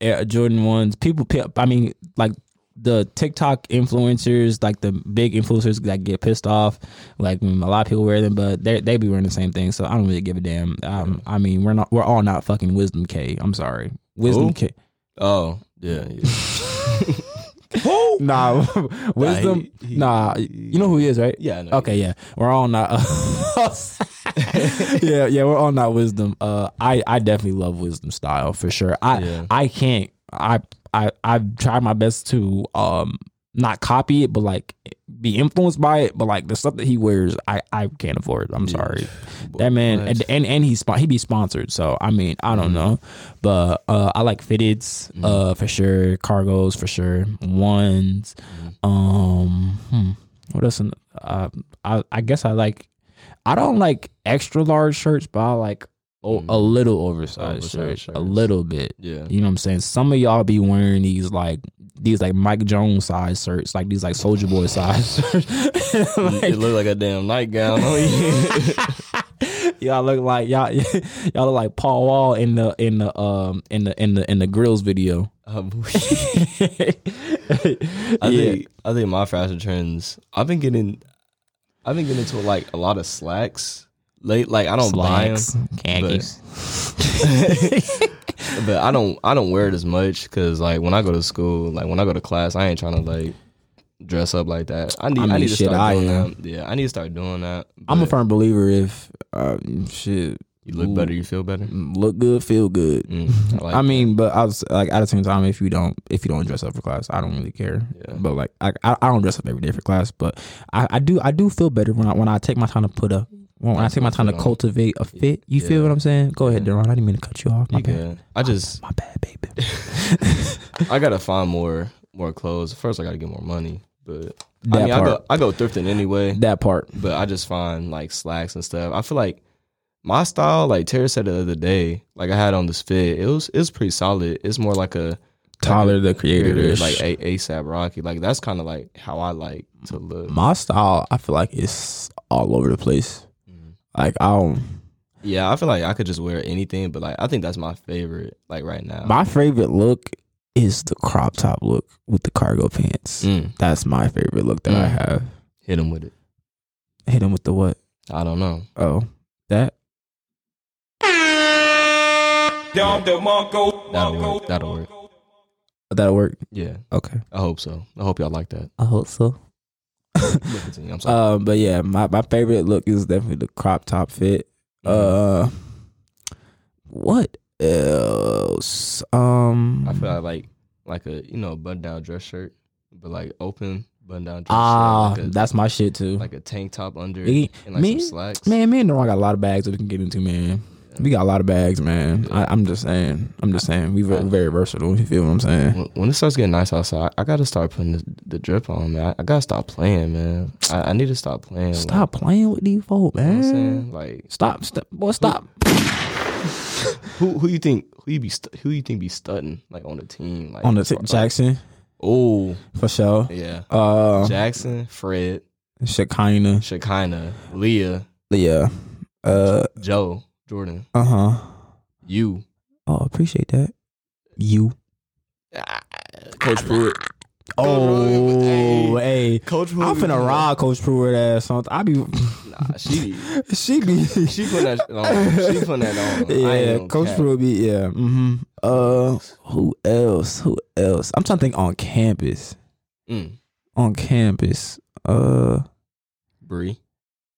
Air Jordan ones. People, I mean, like the TikTok influencers, like the big influencers that get pissed off. Like mm, a lot of people wear them, but they they be wearing the same thing. So I don't really give a damn. Um, I mean, we're not, we're all not fucking Wisdom Kaye. I'm sorry, Wisdom Who? Kaye. Oh yeah, yeah. Nah, Wisdom. he- he- nah, you know who he is, right? Yeah, I know. Okay, yeah, we're all not. yeah, yeah, we're all not wisdom. Uh, I I definitely love wisdom style for sure. I Yeah. I can't. I I I've tried my best to um not copy it, but like be influenced by it. But like the stuff that he wears, I I can't afford. I'm sorry. That man, and and, and he's he be sponsored. So I mean, I don't know, but uh, I like fitteds uh for sure, cargos for sure, ones. Um, hmm, what else? in- Uh, I I guess I like. I don't like extra large shirts, but I like o- a little oversized, Oversized shirts, a little bit. Yeah. You know what I'm saying? Some of y'all be wearing these like these like Mike Jones size shirts, like these like Soulja Boy size shirts. Like, it looked like a damn nightgown on you. y'all look like y'all y'all look like Paul Wall in the in the um in the in the in the grills video. Um, yeah. I think I think my fashion trends. I've been getting, I've been getting into like a lot of slacks. Late. Like I don't buy them, Slacks, khakis. but I don't I don't wear it as much because like when I go to school, like when I go to class, I ain't trying to like dress up like that. I need I I, need to start doing that. Yeah, I need to start doing that. I'm a firm believer if uh, shit You look better, you feel better. look good, feel good. Mm, I, like I mean, but I was like at the same time, if you don't if you don't dress up for class, I don't really care. Yeah. But like I, I I don't dress up every day for class, but I, I do I do feel better when I when I take my time to put a when I take my time to cultivate a fit. You feel what I'm saying? Go ahead, Deron. I didn't mean to cut you off. My you bad. good. I just My bad, baby. I gotta find more more clothes. First, I gotta get more money. But That I mean, I go. I go thrifting anyway. that part. but I just find like slacks and stuff. I feel like my style, like Terry said the other day, like I had on this fit. It was it was pretty solid. It's more like a Tyler the creator, like a ASAP Rocky. Like that's kind of like how I like to look. my style. I feel like it's all over the place. Like I don't. Yeah, I feel like I could just wear anything, but like I think that's my favorite. Like right now, My favorite look is the crop top look with the cargo pants. Mm, That's my favorite look that I Mm. have. hit him with it. Hit him with the what? I don't know. Oh, that. Dom DeMarco. That'll work. That'll work. That'll work. Yeah, Okay. I hope so. I hope y'all like that. I hope so. Continue. Um, but yeah, my, my favorite look is definitely the crop top fit. Mm-hmm. Uh, what else? Um, I feel like like like a you know button down dress shirt, but like open button down dress ah, shirt. Like a, that's my shit too. like a tank top under Me- and like me- some slacks. man, me and Noah got a lot of bags that we can get into, man. We got a lot of bags, man. I, I'm just saying. I'm just saying. We very, very versatile. You feel what I'm saying? When, it starts getting nice outside, I, gotta start putting the, the drip on, man. I, I gotta stop playing, man. I, I need to stop playing. like, Stop playing with these folk, you know I'm man. saying? Like, Stop, stop, boy, stop. who who you think who you be stu- who you think be studding like on the team? Like On the t- like- Jackson oh for sure. yeah, Uh, Jackson, Fred, Shekinah, Shekinah, Leah, Leah, Uh, Joe, Jordan, uh huh. you, Oh, appreciate that. You. Coach Pruitt. Oh, hey. Coach Pruitt. I'm finna rob Coach Pruitt ass something. I be, Nah, she she be, she put that on. She put that on. Yeah. Coach cap. Pruitt be, yeah. Mm-hmm. Uh, who else? Who else? I'm trying to think on campus. Mm. On campus. Uh, Bree,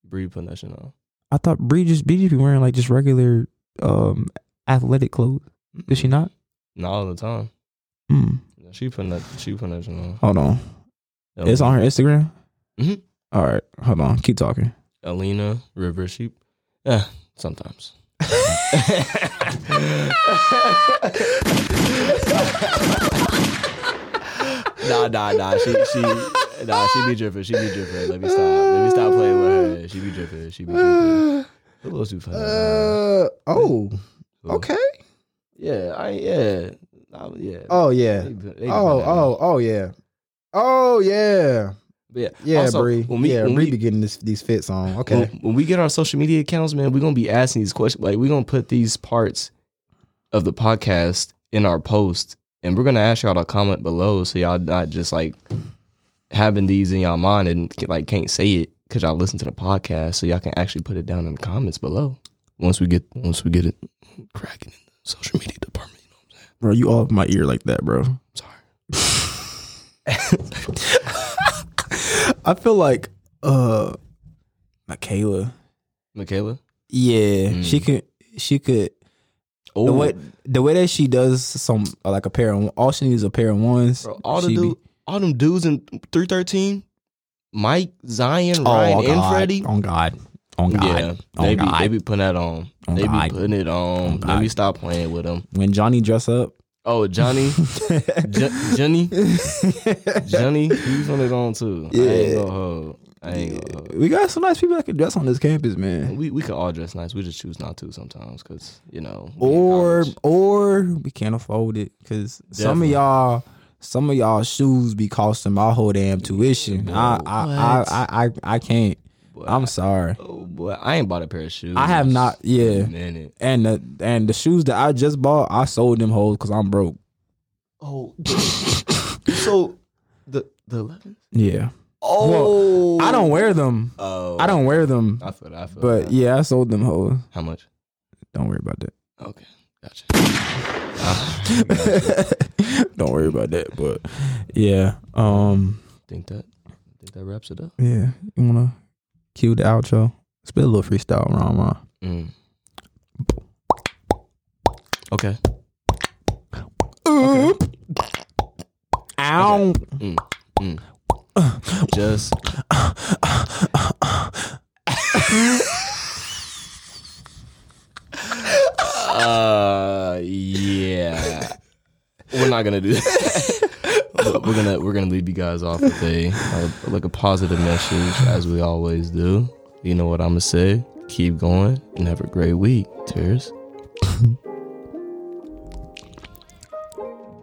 Bree putting that shit on. I thought Bree just Bree just be wearing like just regular um athletic clothes. Is she not? Not all the time. Hmm. She putting that. She putting that shit on. Hold on. It's on her Instagram. Mhm. All right. Hold on. Keep talking. Alina River Sheep. Yeah, sometimes. nah, nah, nah. She, she, nah. She be dripping. She be dripping. Let me stop. Let me stop playing with her. She be dripping. She be dripping. Who else you funny? Uh oh. Okay. Yeah, I yeah. Yeah. Oh yeah. They they Oh putting that on. oh oh yeah. Oh yeah. But yeah. Yeah, also, Bree. When we, yeah, when Bree we, be getting this, these fits on. Okay. when, when we get our social media accounts, man, we're gonna be asking these questions. Like we're gonna put these parts of the podcast in our post, and we're gonna ask y'all to comment below, so y'all not just like having these in y'all mind and like can't say it because y'all listen to the podcast, so y'all can actually put it down in the comments below. Once we get once we get it cracking in the social media department, you know what I'm saying? Bro, you off my ear like that, bro. Sorry. I feel like uh Michaela. Michaela. Yeah, Mm. she could she could Oh, the way the way that she does some like a pair of all she needs is a pair of ones. bro, all the she be- dude, all them dudes in three thirteen, Mike, Zion, Oh, Ryan, and. Freddie. On God. On God. Yeah, on they be God. they be putting that on. On they God. be putting it on. On Let me stop playing with them. when Johnny dress up. Oh, Johnny, J- Johnny, Johnny, he's putting it on too. I Yeah. ain't gonna hold. I ain't gonna hold. we got some nice people that can dress on this campus, man. We we could all dress nice. We just choose not to sometimes because you know. Or or we can't afford it because some of y'all some of y'all shoes be costing my whole damn tuition. I, I, I I I I can't. Boy, I'm sorry. oh boy, I ain't bought a pair of shoes. I have not- yeah. minute. And the and the shoes that I just bought, I sold them hoes because I'm broke. Oh, so the the 11th. Yeah. Oh, I don't wear them. Oh, I don't wear them. I feel that. I feel But that. yeah, I sold them hoes. how much? Don't worry about that. Okay, gotcha. Gotcha. Don't worry about that. But yeah, um, think that. Think that wraps it up. yeah. You wanna cue the outro? Spit a little freestyle, Ron Ron. Mm. Okay. Ow. Mm. Mm. Just. uh, yeah. We're not gonna do that. We're gonna we're gonna leave you guys off with a, a like a positive message as we always do. You know what I'm gonna say? Keep going and have a great week. Tears.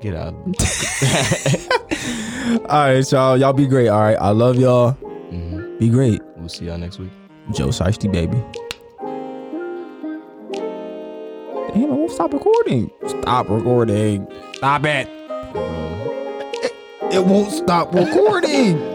Get out. All right, y'all. Y'all be great. All right. I love y'all. Mhm. Be great. We'll see y'all next week. Joe Shiesty, baby. Damn, it won't stop recording. Stop recording. Stop it. It won't stop recording.